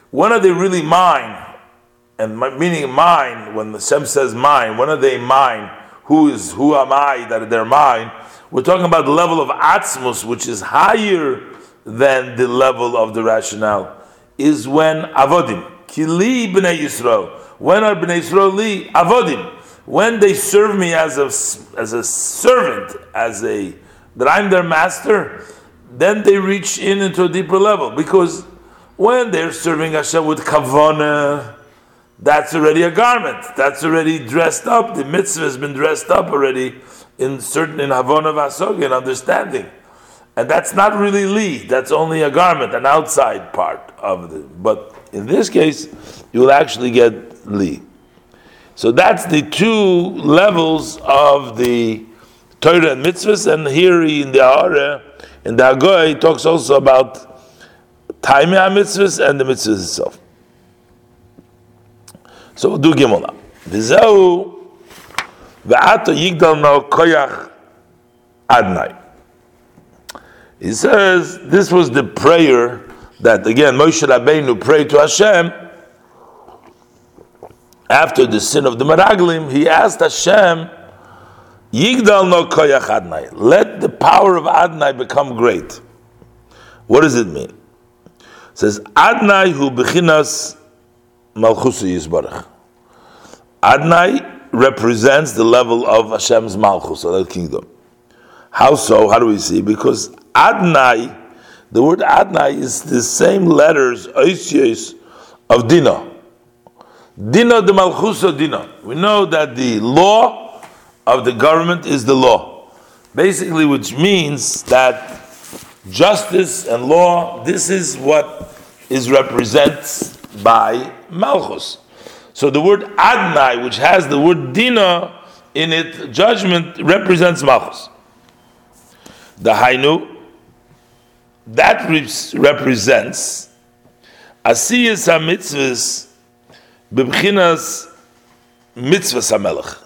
when are they really mine? And meaning mine, when the Shem says mine, when are they mine? Who is, who am I that they're mine? We're talking about the level of atzmus, which is higher than the level of the rationale, is when avodim, kili b'nei Yisrael. When are b'nei Yisrael li? Avodim when they serve me as a, as a servant, as a that I'm their master, then they reach in into a deeper level. Because when they're serving Hashem with kavana, that's already a garment. That's already dressed up. The mitzvah has been dressed up already in certain in havana vasog in understanding, and that's not really li. That's only a garment, an outside part of the. But in this case, you will actually get li. So that's the two levels of the Torah and mitzvahs, and here in the Ara, in the Agoy, he talks also about time mitzvahs and the mitzvahs itself. So we'll do Gimel V'zeu v'ato yigdal no koyach adnai. He says this was the prayer that again Moshe Rabbeinu prayed to Hashem after the sin of the Meraglim, he asked Hashem, Yigdal no koyach Adnai. Let the power of Adnai become great. What does it mean? It says, Adnai hu bechinas malchusu yisbarach. Adnai represents the level of Hashem's malchus, of the kingdom. How so? How do we see? Because Adnai, the word Adnai is the same letters, oisios, of Dinah. Dina de Malchusa Dina. We know that the law of the government is the law. Basically, which means that justice and law, this is what is represented by Malchus. So the word Adnai, which has the word Dina in it, judgment, represents Malchus. The Hainu, that represents Asiyas HaMitzvahs Bibchinas mitzvah samelech.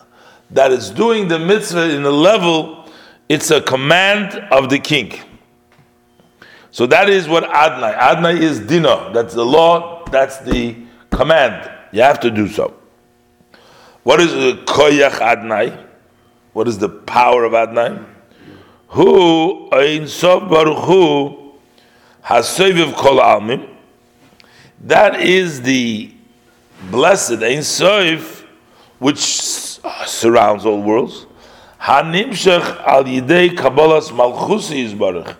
That is doing the mitzvah in a level, it's a command of the king. So that is what Adnai. Adnai is dinah. That's the law, that's the command. You have to do so. What is the koyach Adnai? What is the power of Adnai? Who ein sof baruch hu hasoviv kol almim. That is the blessed Ein Sof, which surrounds all worlds, Hanimshach al Yidei Kabbalas Malchusi Yisbarach,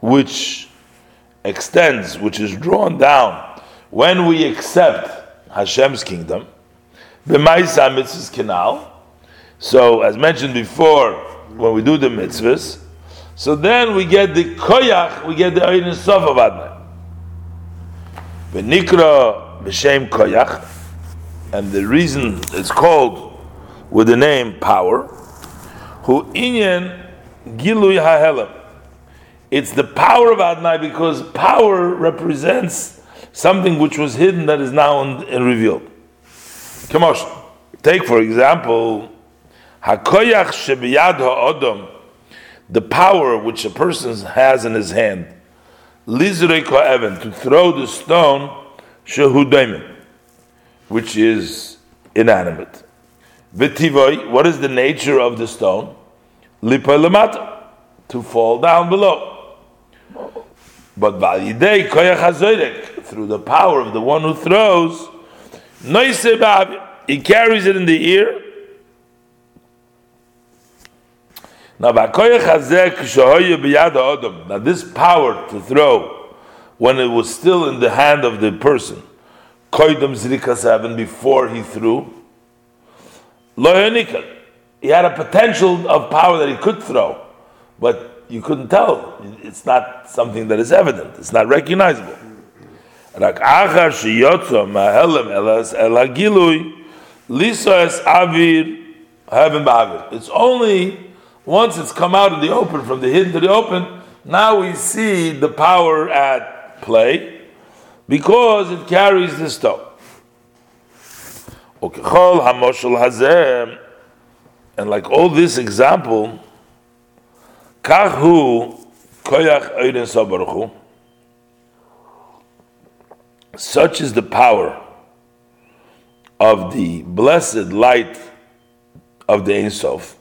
which extends, which is drawn down when we accept Hashem's kingdom, The B'maisa mitzvahs canal. So, as mentioned before, when we do the mitzvahs, so then we get the koyach, we get the Ein Sof of Adnai. V'nikra b'shem koyach, and the reason it's called with the name power, who inyan gilui hahelam. It's the power of Adonai because power represents something which was hidden that is now in revealed. Come Take for example, hakoyach shebiyad ha'odom, the power which a person has in his hand, lizrei evan, to throw the stone shehu which is inanimate. V'tivoy, what is the nature of the stone? Lipa to fall down below. But validei koyach through the power of the one who throws, he carries it in the ear. Now, now this power to throw, when it was still in the hand of the person, before he threw, he had a potential of power that he could throw, but you couldn't tell. It's not something that is evident. It's not recognizable. It's only once it's come out in the open, from the hidden to the open, now we see the power at play because it carries the stone. And like all this example, kahu koyach such is the power of the blessed light of the Ein Sof,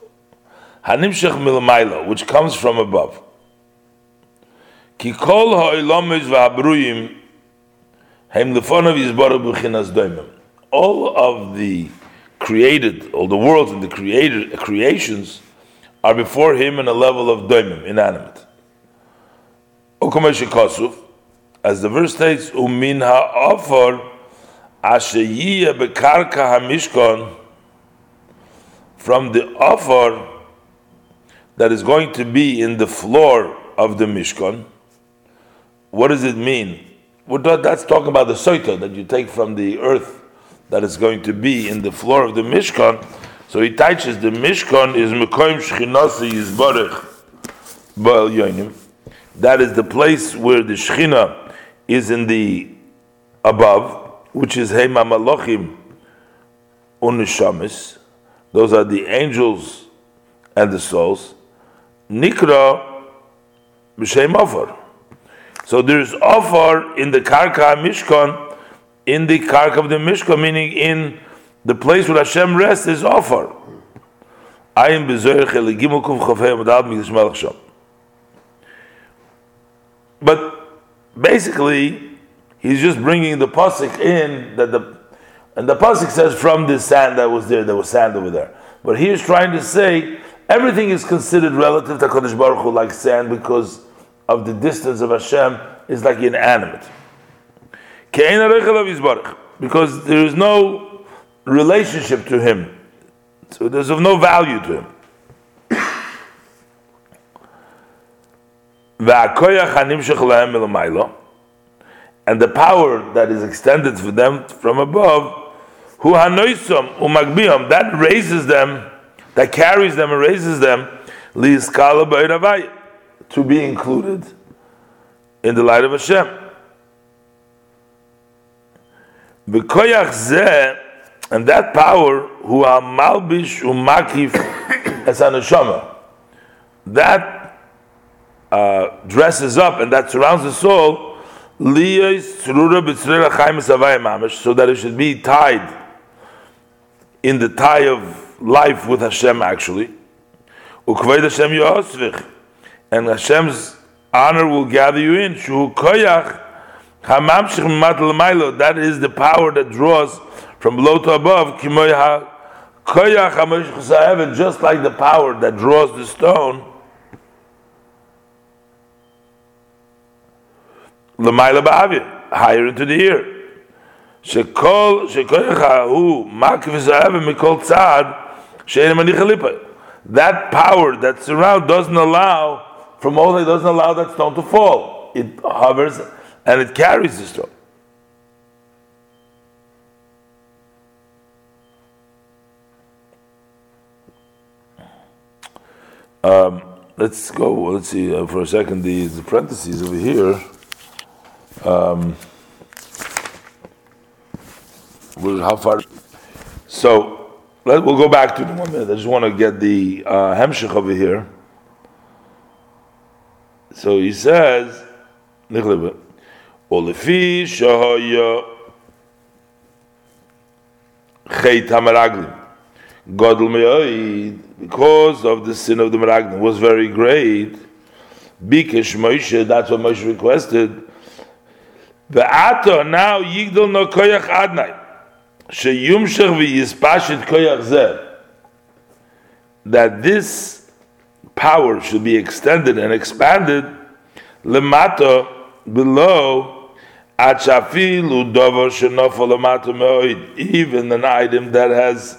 Hanimshech Milmaila, which comes from above. Ki kol v'habruyim All of the created, all the worlds and the created creations are before him in a level of doimim, inanimate. As the verse states, umin ha'afar asher bekarka hamishkon from the offer that is going to be in the floor of the Mishkan. What does it mean? That's talking about the soita that you take from the earth that is going to be in the floor of the Mishkan. So he teaches the Mishkan is Mekoim Shechinasi Yizbarech Baal Yonim. That is the place where the Shechina is in the above, which is Heima Malachim Unishamis. Those are the angels and the souls. Nikra b'shem offer. So there's offer in the karka mishkan, in the karka of the mishkan, meaning in the place where Hashem rests is offer. Melech shom. But basically, he's just bringing the pasuk in that the and the pasuk says from this sand that was there, there was sand over there. But he's trying to say everything is considered relative to Kodesh Baruch Hu like sand because of the distance of Hashem is like inanimate. Because there is no relationship to him. So there's of no value to him. And the power that is extended for them from above who that raises them, that carries them and raises them, to be included in the light of Hashem. V'koyach zeh, and that power, who are malbish umakif as anashama, that uh, dresses up and that surrounds the soul, so that it should be tied in the tie of life with Hashem actually. Hashem And Hashem's honor will gather you in. koyach That is the power that draws from below to above. Koyach just like the power that draws the stone. Higher into the ear. שכל, שכוח הוא מקף זהב מכל צעד שאין מניח ליפה. That power that surrounds doesn't allow, from all it doesn't allow that stone to fall. It hovers and it carries the stone. Um, let's go. Let's see uh, for a second. These parentheses over here. Um, how far? So let, we'll go back to the one minute. I just want to get the uh, over here. So he says, "Olefi shahaya chait hameraglim." Godel me'oid, because of the sin of the meraglim was very great. Bikesh Moshe, that's what Moshe requested. The Ve'ato now yigdol no koyach adnai. Sheyumshach v'yispashit koyach zeh. That this power should be extended and expanded lemato below achafilu dover shenofal lemato me'oid. Even an item that has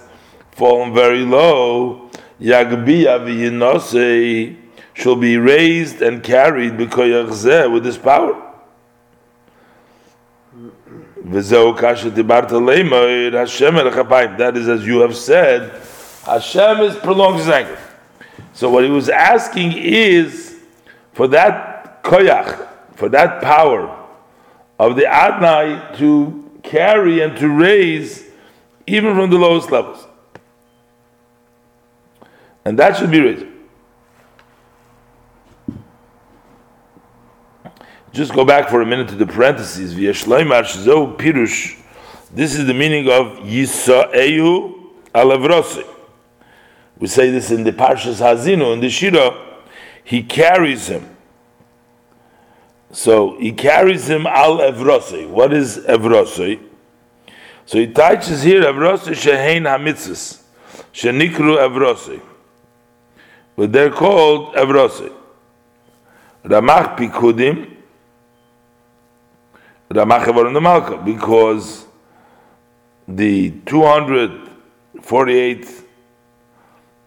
fallen very low, yagbiya v'yinosei shall be raised and carried with this power. That is as you have said, Hashem is prolonged his anger. So what he was asking is for that koyach, for that power of the Adnai to carry and to raise even from the lowest levels. And that should be raised. Just go back for a minute to the parentheses. pirush. This is the meaning of Yisa'ehu alavrosi. We say this in the Parshas Hazinu, in the Shira. He carries him. So he carries him al evrosi. What is evrosi? So he touches here evrosi shehein hamitzis. Shenikru evrosi. But they're called evrosi. Ramach pikudim Ramachavar the Malka, because the 248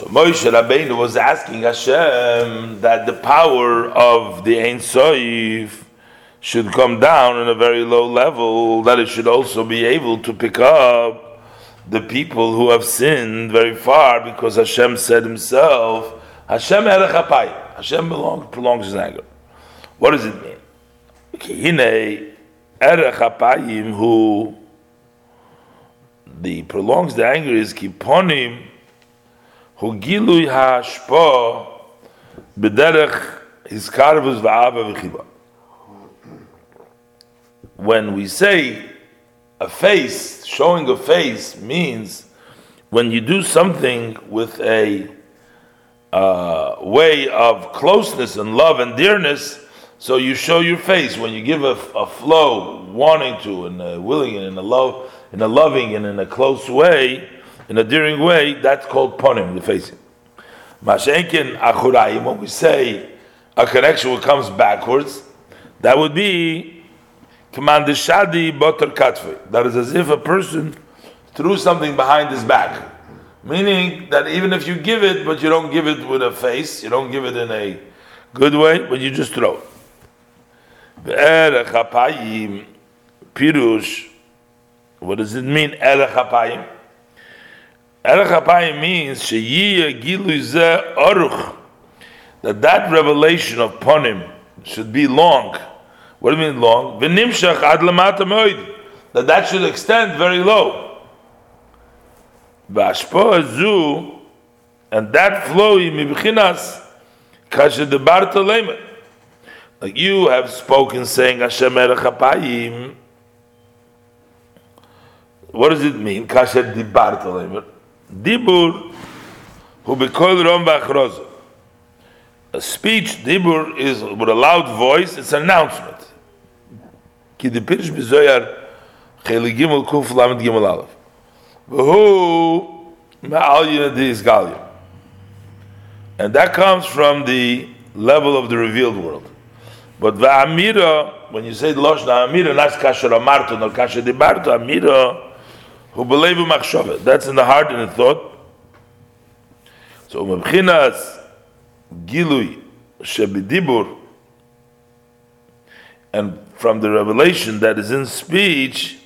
so Moshe Rabbeinu was asking Hashem that the power of the Ein Soif should come down in a very low level, that it should also be able to pick up the people who have sinned very far, because Hashem said himself, Hashem Hashem belongs, prolongs his anger. What does it mean? Hine erech apayim who the prolongs the anger is kiponim gilui hashpo bederech hiskarvus v'chiba. When we say a face, showing a face means when you do something with a uh, way of closeness and love and dearness, so you show your face when you give a, a flow, wanting to and willing and in a love, in a loving and in a close way, in a daring way. That's called ponim, the facing. Mashenkin achurayim. When we say a connection which comes backwards, that would be command shadi botar katfe. That is as if a person threw something behind his back, meaning that even if you give it, but you don't give it with a face, you don't give it in a good way, but you just throw it. Pirush, what does it mean? Erech means Sheyiyah Gilu Aruch, that that revelation of Ponim should be long. What do you mean long? V'nimshach ad lamata moed, that that should extend very low. V'ashpo azu, and that flow mibchinas kashe debarta lemet like you have spoken saying Hashem Erech What does it mean? Kasher dibart alemer. Dibur who bekol rom ba'achroz. A speech, dibur, is with a loud voice, it's an announcement. Ki de pirish bezoyar cheli gimel kuf lamed gimel alef. V'hu ma'al yinadis galim. And that comes from the level of the revealed world. But the Amira, when you say the Losh Amira, not Kasher Amarto, nor Kasher Dibarto, Amira Hu belevu machshava. That's in the heart and the thought. So mebchinas gilui shebidibur, and from the revelation that is in speech,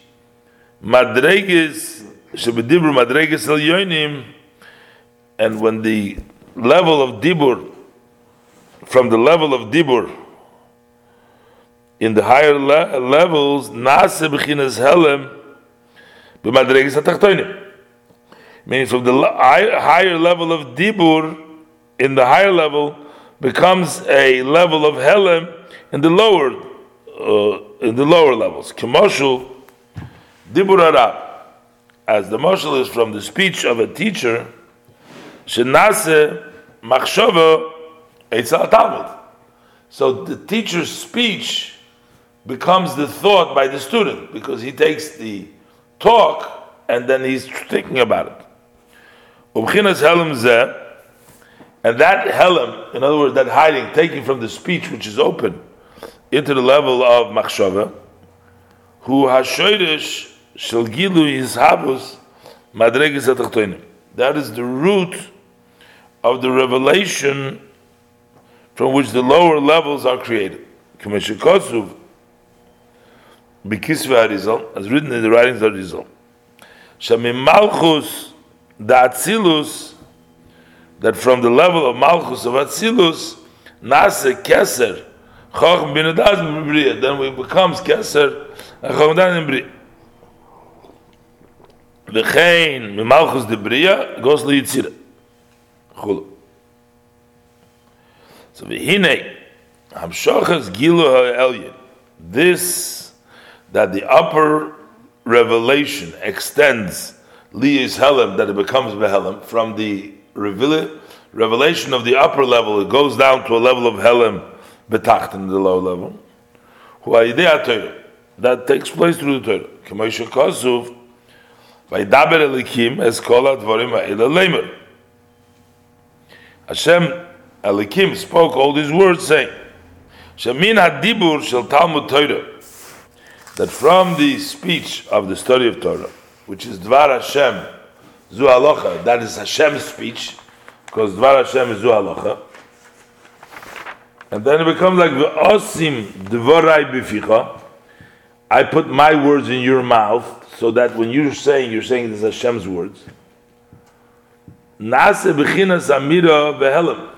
madreges shebidibur madreges el yoinim, and when the level of dibur, from the level of dibur, in the higher le- levels, nase b'chinas helem. Meaning from the higher level of dibur, in the higher level, becomes a level of helem in the lower, uh, in the lower levels. Kemoshul, dibur arab, as the moshul is from the speech of a teacher, shenase machshava etzel talmud. So the teacher's speech becomes the thought by the student because he takes the talk and then he's thinking about it. And that helam, in other words, that hiding, taking from the speech which is open into the level of machshava, who hashoirish shel gilu yizhabus madregis atachtoinim. That is the root of the revelation from which the lower levels are created. Kameshikosuv Bikisva Arizal, as written in the writings of Arizal. Shamim Malchus, the Atzilus, that from the level of Malchus of Atzilus, Nase Keser, Chochm bin Adaz then we becomes Keser, and Chochm Dan Briya. V'chein, Malchus de goes to Yitzira. Chulu. So v'hinei, Hamshochas Gilu HaElyin, this that the upper revelation extends liyis helem that it becomes behelem from the revelation of the upper level it goes down to a level of helem betacht in the lower level. That takes place through the Torah. K'moshe kosuv vaydaber elikim es kol advarim ha'ila lemer Hashem elikim spoke all these words saying shemin hadibur shel Talmud Torah that from the speech of the study of Torah, which is Dvar Hashem, Zu Halacha, that is Hashem's speech, because Dvar Hashem is Zu Halacha, and then it becomes like V'osim Dvorai Bificha, I put my words in your mouth, so that when you're saying, you're saying this Hashem's words. Nase Bechinas Amira Behelim.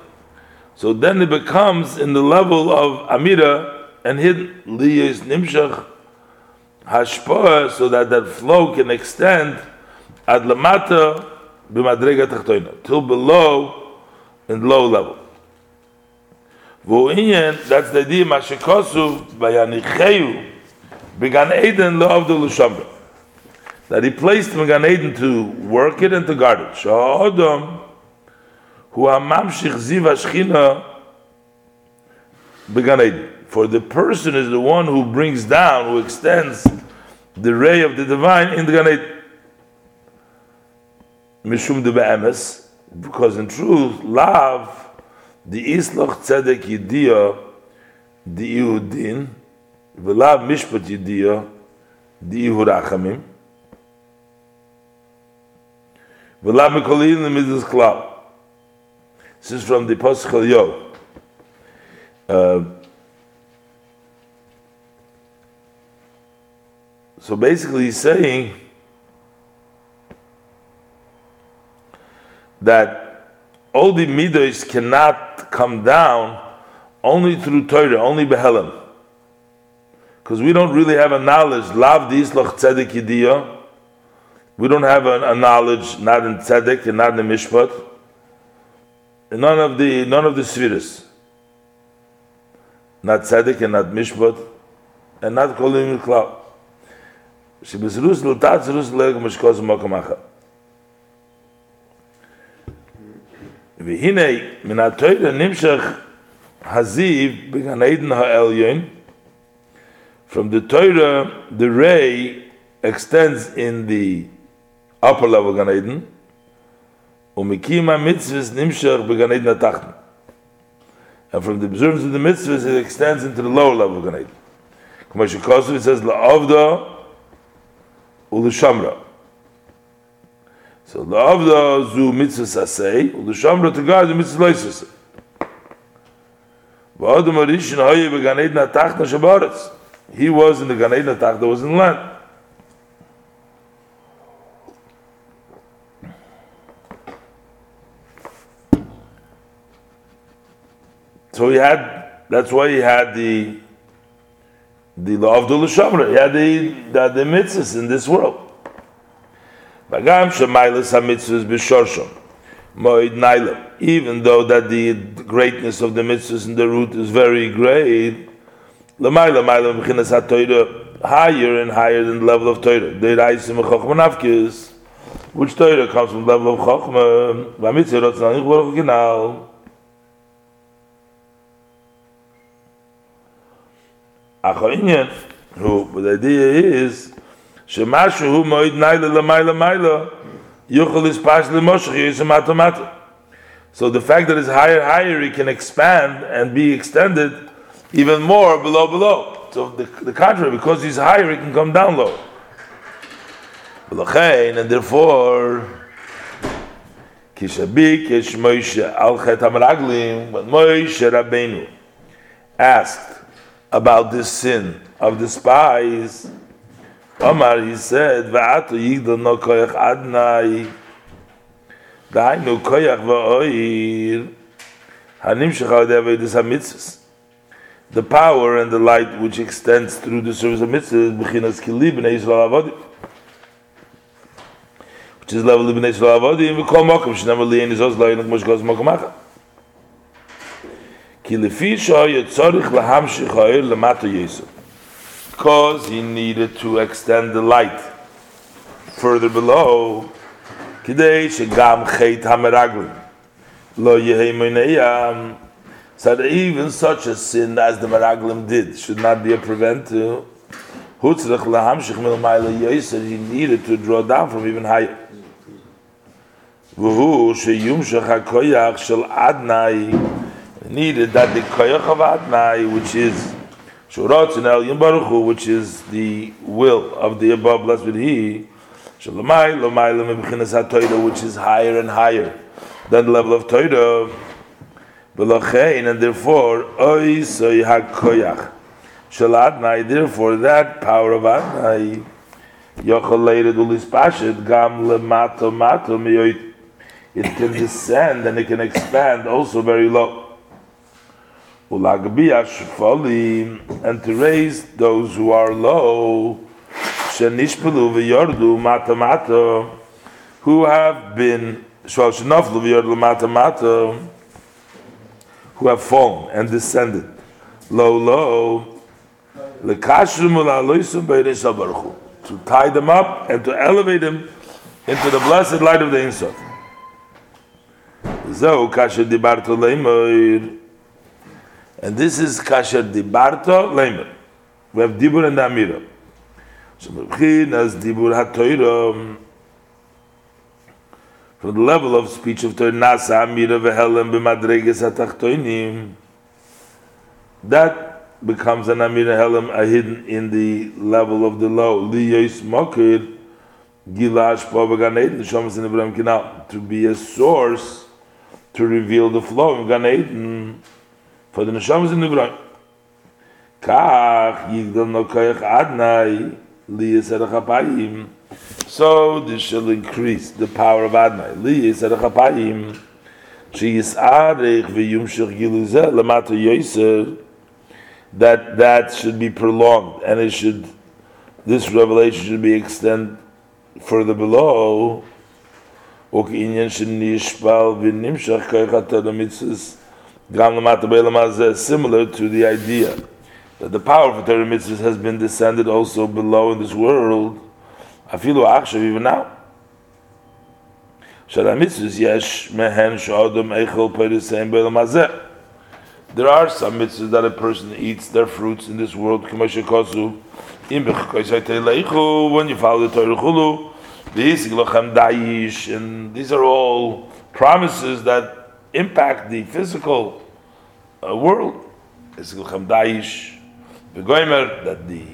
So then it becomes in the level of Amira and hidden Liyas Nimshach hashpoa so that that flow can extend ad lamata b'madrega tachtoina till below and low level. V'oinyan that's the idea mashikosu bayanicheyu began Eden lo avdol l'shamra that he placed him in Gan Eden to work it and to guard it. Sha'odom hu ha-mamshich ziv ha-shchina began Eden for the person is the one who brings down, who extends the ray of the divine in the Gan Mishum de be'emes, because in truth, love, the isloch tzedek yidia, the ihudin, v'lav mishpat yidia, the ihurachamim, v'lav mikolin the midas klal. This is from the Pascal Yo. Uh, So basically, he's saying that all the midos cannot come down only through Torah, only behelim. Because we don't really have a knowledge, lav dislach tzedek yidiyah. We don't have a, a, knowledge, not in tzedek and not in mishpat. And none of the none of the spheres. Not tzedek and not mishpat, and not kolim klal. שבזרוס לטאט זרוס לג משקוז מקום אחר. והנה מן התוירה נמשך הזיב בגן עדן העליון. From the Torah the ray extends in the upper level Gan Eden ומקים המצווס נמשך בגן עדן התחתן and from the observance of the mitzvahs it extends into the lower level Gan Eden. שכוסו it says לעובדו ulushamra. So the Avda zu mitzvah sasei, und the Shamra to God zu mitzvah leisasei. V'adam Arishin hoye began Eden atach na Shabbaretz. He was in the Gan Eden atach that was in land. So he had, that's why he had the the law of the Shamra. Had the, the, the mitzvahs in this world. Vagam. Moed. Even though that the greatness of the mitzvahs in the root is very great, higher and higher than the level of Torah. Which Torah comes from the level of Ginal. Achoinyan, who, the idea is, shemashu naila maila, yuchel is automata. So the fact that it's higher, higher, it can expand and be extended even more below, below. So the, the contrary, because he's higher, it can come down low. And therefore, Kishabik Kish Moshe Al Chet Hamraglim, when Moshe Rabbeinu asked about this sin of the spies, Omar, he said, Va'atu yigdal no koyach adnai, Dainu koyach va'oir, Hanim shechal de'avedis ha-mitzvahs. The power and the light which extends through the service of mitzvahs, b'chinas kili b'nei Yisrael avodim. Which is level of v'kol mokum, sh'never li'en izos lo'yin, k'mosh goz mokum achah. Ki lefi shoy tzorich lahamshich ha'ir lemato Yisrael because he needed to extend the light further below. So that even such a sin as the meraglim did should not be a prevent to. He needed to draw down from even higher. Needed that the koyach of adnai, which is Shurat in El Baruch which is the will of the above, blessed He, Shalamai, Lamai, Lamibchinas HaToida, which is higher and higher than the level of Toida, Belachein, and therefore, Oy Soy HaKoyach, Shaladnai, therefore that power of Adnai, Yochel Leire Dulis Pashet, Gam Lemato Mato Meyoit, it can descend and it can expand also very low and to raise those who are low, who have been who have fallen and descended low low, to tie them up and to elevate them into the blessed light of the Ein Sof. Zeu kasher dibarto leimoir, and this is kasher dibarto lemer. We have dibur and amira. So as dibur hatoira from the level of speech of Torah nasa amira vehelem b'madreges hatachtoinim. That becomes an amira helem a hidden in the level of the low. Liyos mokir gilash po b'ganeden shomas in Abraham Kinal to be a source to reveal the flow of Gan Eden for the neshamas in the brain. Kach yigdal no koyach adnai liyas erachapayim. So this shall increase the power of Adnai. Liyas erachapayim. She is arich v'yumshach giluzeh lamata yoiser. That that should be prolonged and it should this revelation should be extended further below. וכעניין שנשפל ונמשך כוח התורה מצווה similar to the idea that the power of Torah mitzvahs has been descended also below in this world. Afilu achshav even now. There are some mitzvahs that a person eats their fruits in this world. When you follow the Torah chulu, and these are all promises that impact the physical uh, world. That the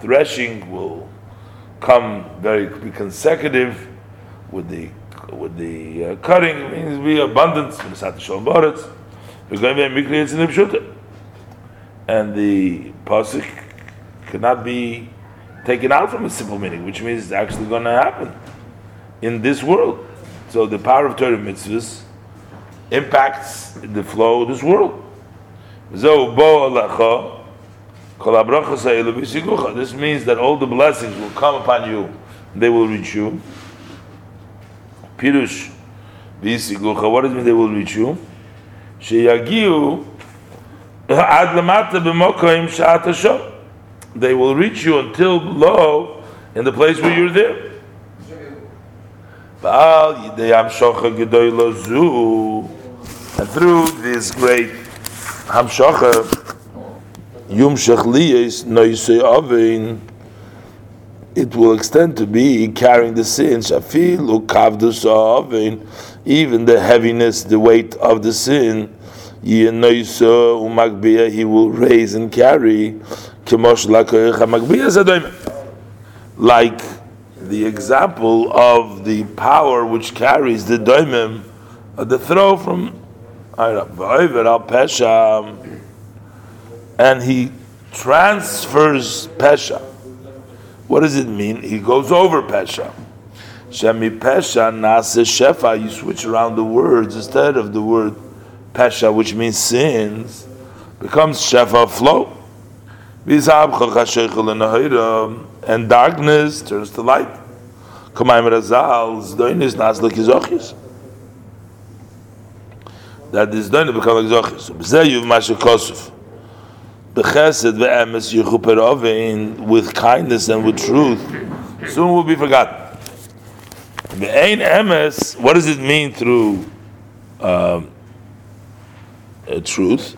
threshing will come very be consecutive with the with the uh, cutting it means be abundance. We're going to be in the and the pasuk cannot be taken out from a simple meaning, which means it's actually going to happen in this world. So the power of Torah mitzvahs impacts the flow of this world. This means that all the blessings will come upon you, they will reach you. Pirush, what does it mean they will reach you? They will reach you until below in the place where you're there. And through this great Hamshacha, Yumshach Liyes Noisei Avin, it will extend to be carrying the sins, Shafilu Kavdus Avin, even the heaviness, the weight of the sin, he will raise and carry, Kemosh Lakoich Hamagbia like the example of the power which carries the daimim, uh, the throw from and he transfers pesha. What does it mean? He goes over pesha. Shemi pesha nase shefa. You switch around the words instead of the word pesha, which means sins, becomes shefa flow. And darkness turns to light. That is done to become like zochis. With kindness and with truth, soon will be forgotten. What does it mean through um, uh, truth?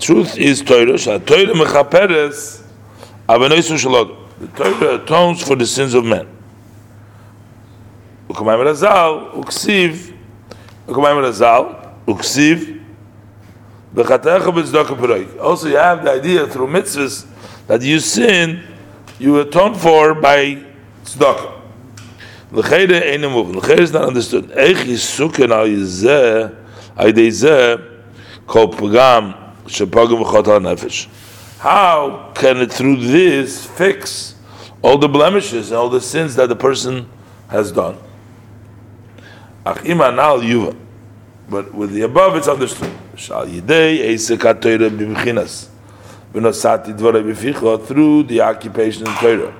Truth is Torah. Torah mechaperes avanoisu shalod. The Torah atones for the sins of men. Also, you have the idea through mitzvahs that you sin, you atone for by. L'chayre ain't a move. L'chayre is not understood. Eich yisuken al yizeh, aydei zeh, kol pagam how can it through this fix all the blemishes and all the sins that the person has done? But with the above, it's understood. Through the occupation of Torah,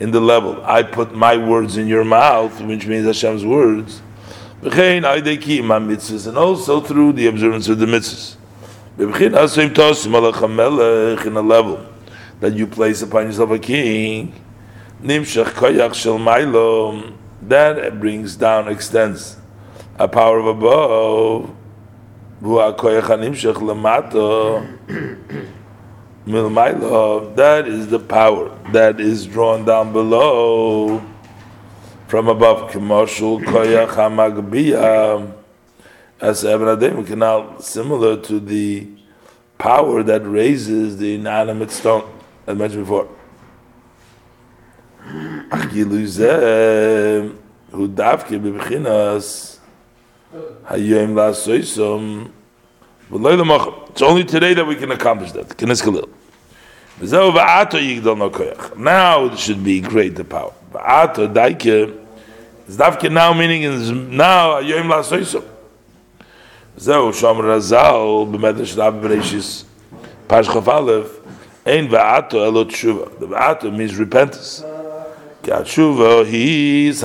in the level, I put my words in your mouth, which means Hashem's words, and also through the observance of the mitzvahs. In a level that you place upon yourself a king, that brings down, extends a power of above. That is the power that is drawn down below. From above. As Eben Adem canal, similar to the power that raises the inanimate stone, as mentioned before. Hayom la'soisom v'loy l'mochem. It's only today that we can accomplish that. K'nes v'ato yigdol no koyach. Now it should be great the power. V'ato daike zdavke now meaning is now hayom la'soisom. V'zeu shom razal b'medrash rab b'reishis pashchof aleph Ein va'ato elo tshuva. The va'ato means repentance. Is.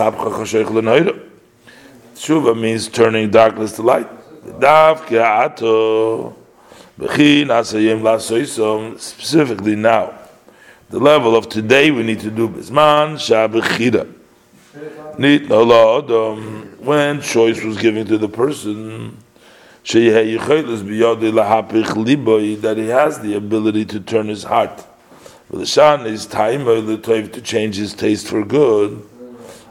Tshuva means turning darkness to light. Specifically now. The level of today we need to do Bisman Shabichida. When choice was given to the person, that he has the ability to turn his heart. To change his taste for good.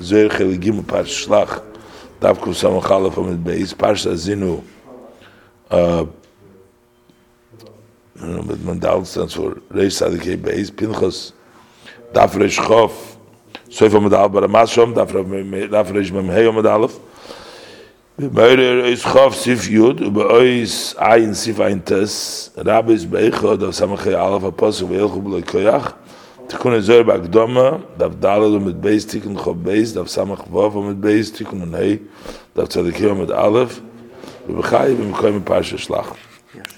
זער חלגים פאר שלאך דאַפ קומט סאמע חאלף פון מיט בייס. פאר זיינו א מיט מן דאלסטנס פון רייס אַ דיי בייס פינחס דאַפ רש חוף סוף פון דאַפ באר מאסום דאַפ רב מיט דאַפ רש מיט היי אומ דאַלף Bei mir is khauf sif yud u bei eis ein sif ein tes rab is bei khod samach תיקון אזור בהקדומה, דף דלת עומד בייס תיקון חוב בייס, דף סמך ווב עומד בייס תיקון ה, דף צדיקים עומד א', ובחי במקום מפרש השלחת.